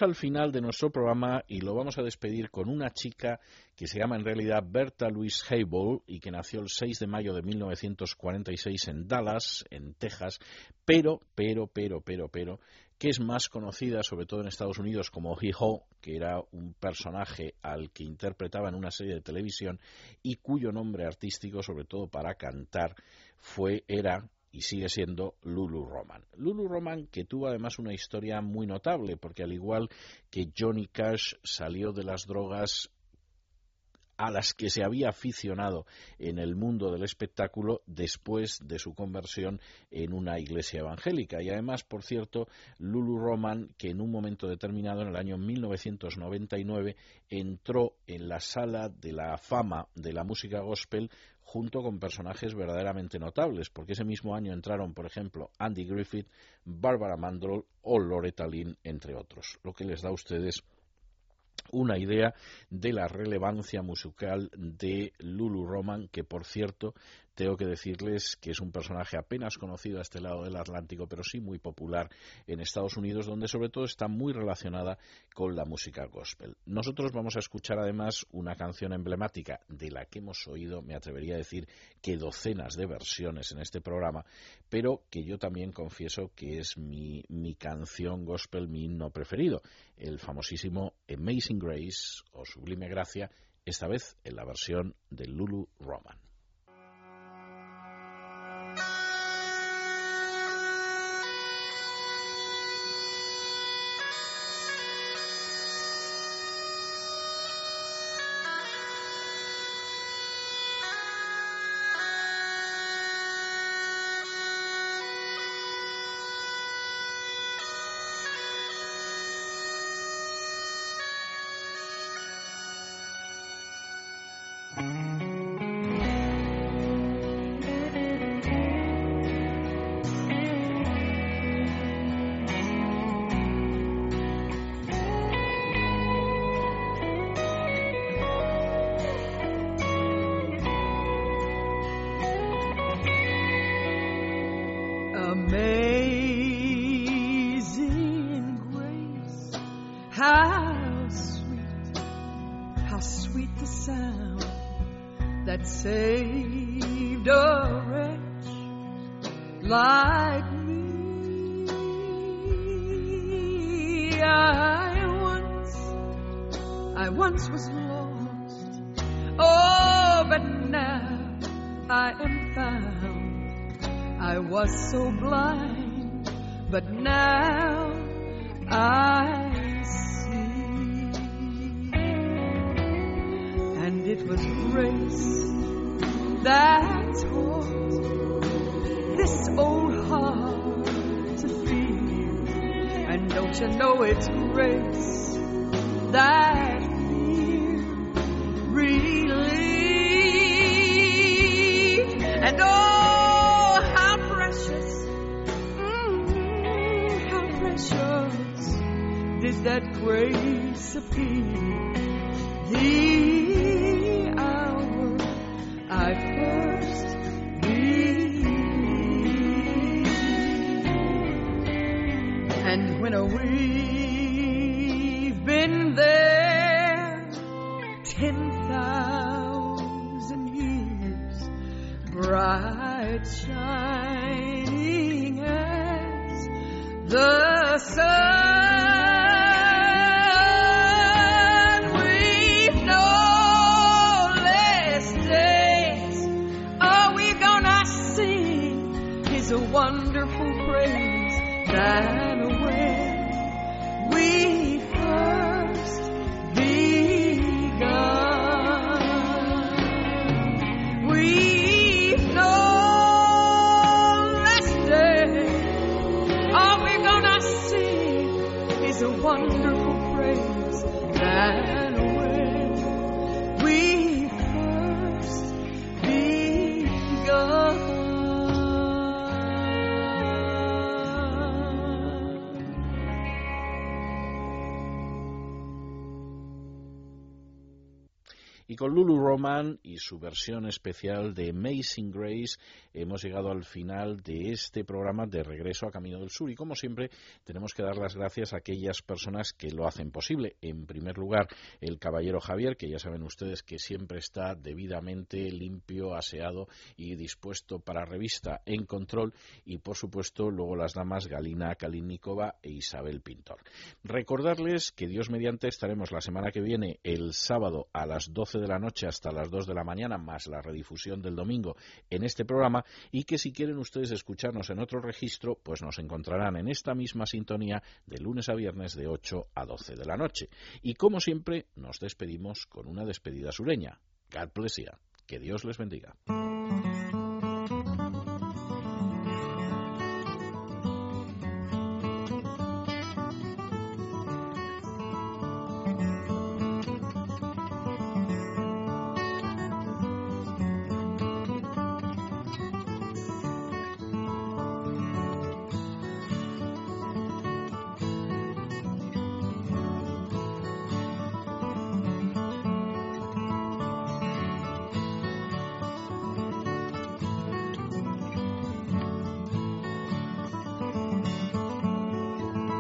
[SPEAKER 3] Al final de nuestro programa y lo vamos a despedir con una chica que se llama en realidad Berta Louise Hable y que nació el 6 de mayo de 1946 en Dallas, en Texas, pero, pero, pero, pero, pero, que es más conocida sobre todo en Estados Unidos como Hee Ho, que era un personaje al que interpretaba en una serie de televisión y cuyo nombre artístico, sobre todo para cantar, fue, era y sigue siendo Lulu Roman. Lulu Roman que tuvo además una historia muy notable, porque al igual que Johnny Cash salió de las drogas a las que se había aficionado en el mundo del espectáculo después de su conversión en una iglesia evangélica. Y además, por cierto, Lulu Roman, que en un momento determinado, en el año 1999, entró en la sala de la fama de la música gospel junto con personajes verdaderamente notables, porque ese mismo año entraron, por ejemplo, Andy Griffith, Barbara Mandrell o Loretta Lynn, entre otros, lo que les da a ustedes una idea de la relevancia musical de Lulu Roman, que por cierto tengo que decirles que es un personaje apenas conocido a este lado del Atlántico, pero sí muy popular en Estados Unidos, donde sobre todo está muy relacionada con la música gospel. Nosotros vamos a escuchar además una canción emblemática de la que hemos oído, me atrevería a decir que docenas de versiones en este programa, pero que yo también confieso que es mi, mi canción gospel, mi himno preferido, el famosísimo Amazing Grace o Sublime Gracia, esta vez en la versión de Lulu Roman.
[SPEAKER 2] Sweet how sweet the sound that saved a wretch like me. I once, I once was lost. Oh, but now I am found. I was so blind, but now I was grace that taught this old heart to feel. And don't you know it's grace that relieved. And oh, how precious, mm, how precious did that grace appear. The
[SPEAKER 3] su versión especial de Amazing Grace hemos llegado al final de este programa de Regreso a Camino del Sur. Y como siempre, tenemos que dar las gracias a aquellas personas que lo hacen posible. En primer lugar, el caballero Javier, que ya saben ustedes que siempre está debidamente limpio, aseado y dispuesto para revista en control. Y por supuesto, luego las damas Galina Kalinikova e Isabel Pintor. Recordarles que Dios mediante estaremos la semana que viene, el sábado a las 12 de la noche hasta las 2 de mañana, más la redifusión del domingo en este programa, y que si quieren ustedes escucharnos en otro registro, pues nos encontrarán en esta misma sintonía de lunes a viernes de 8 a 12 de la noche. Y como siempre, nos despedimos con una despedida sureña. God bless you. Que Dios les bendiga.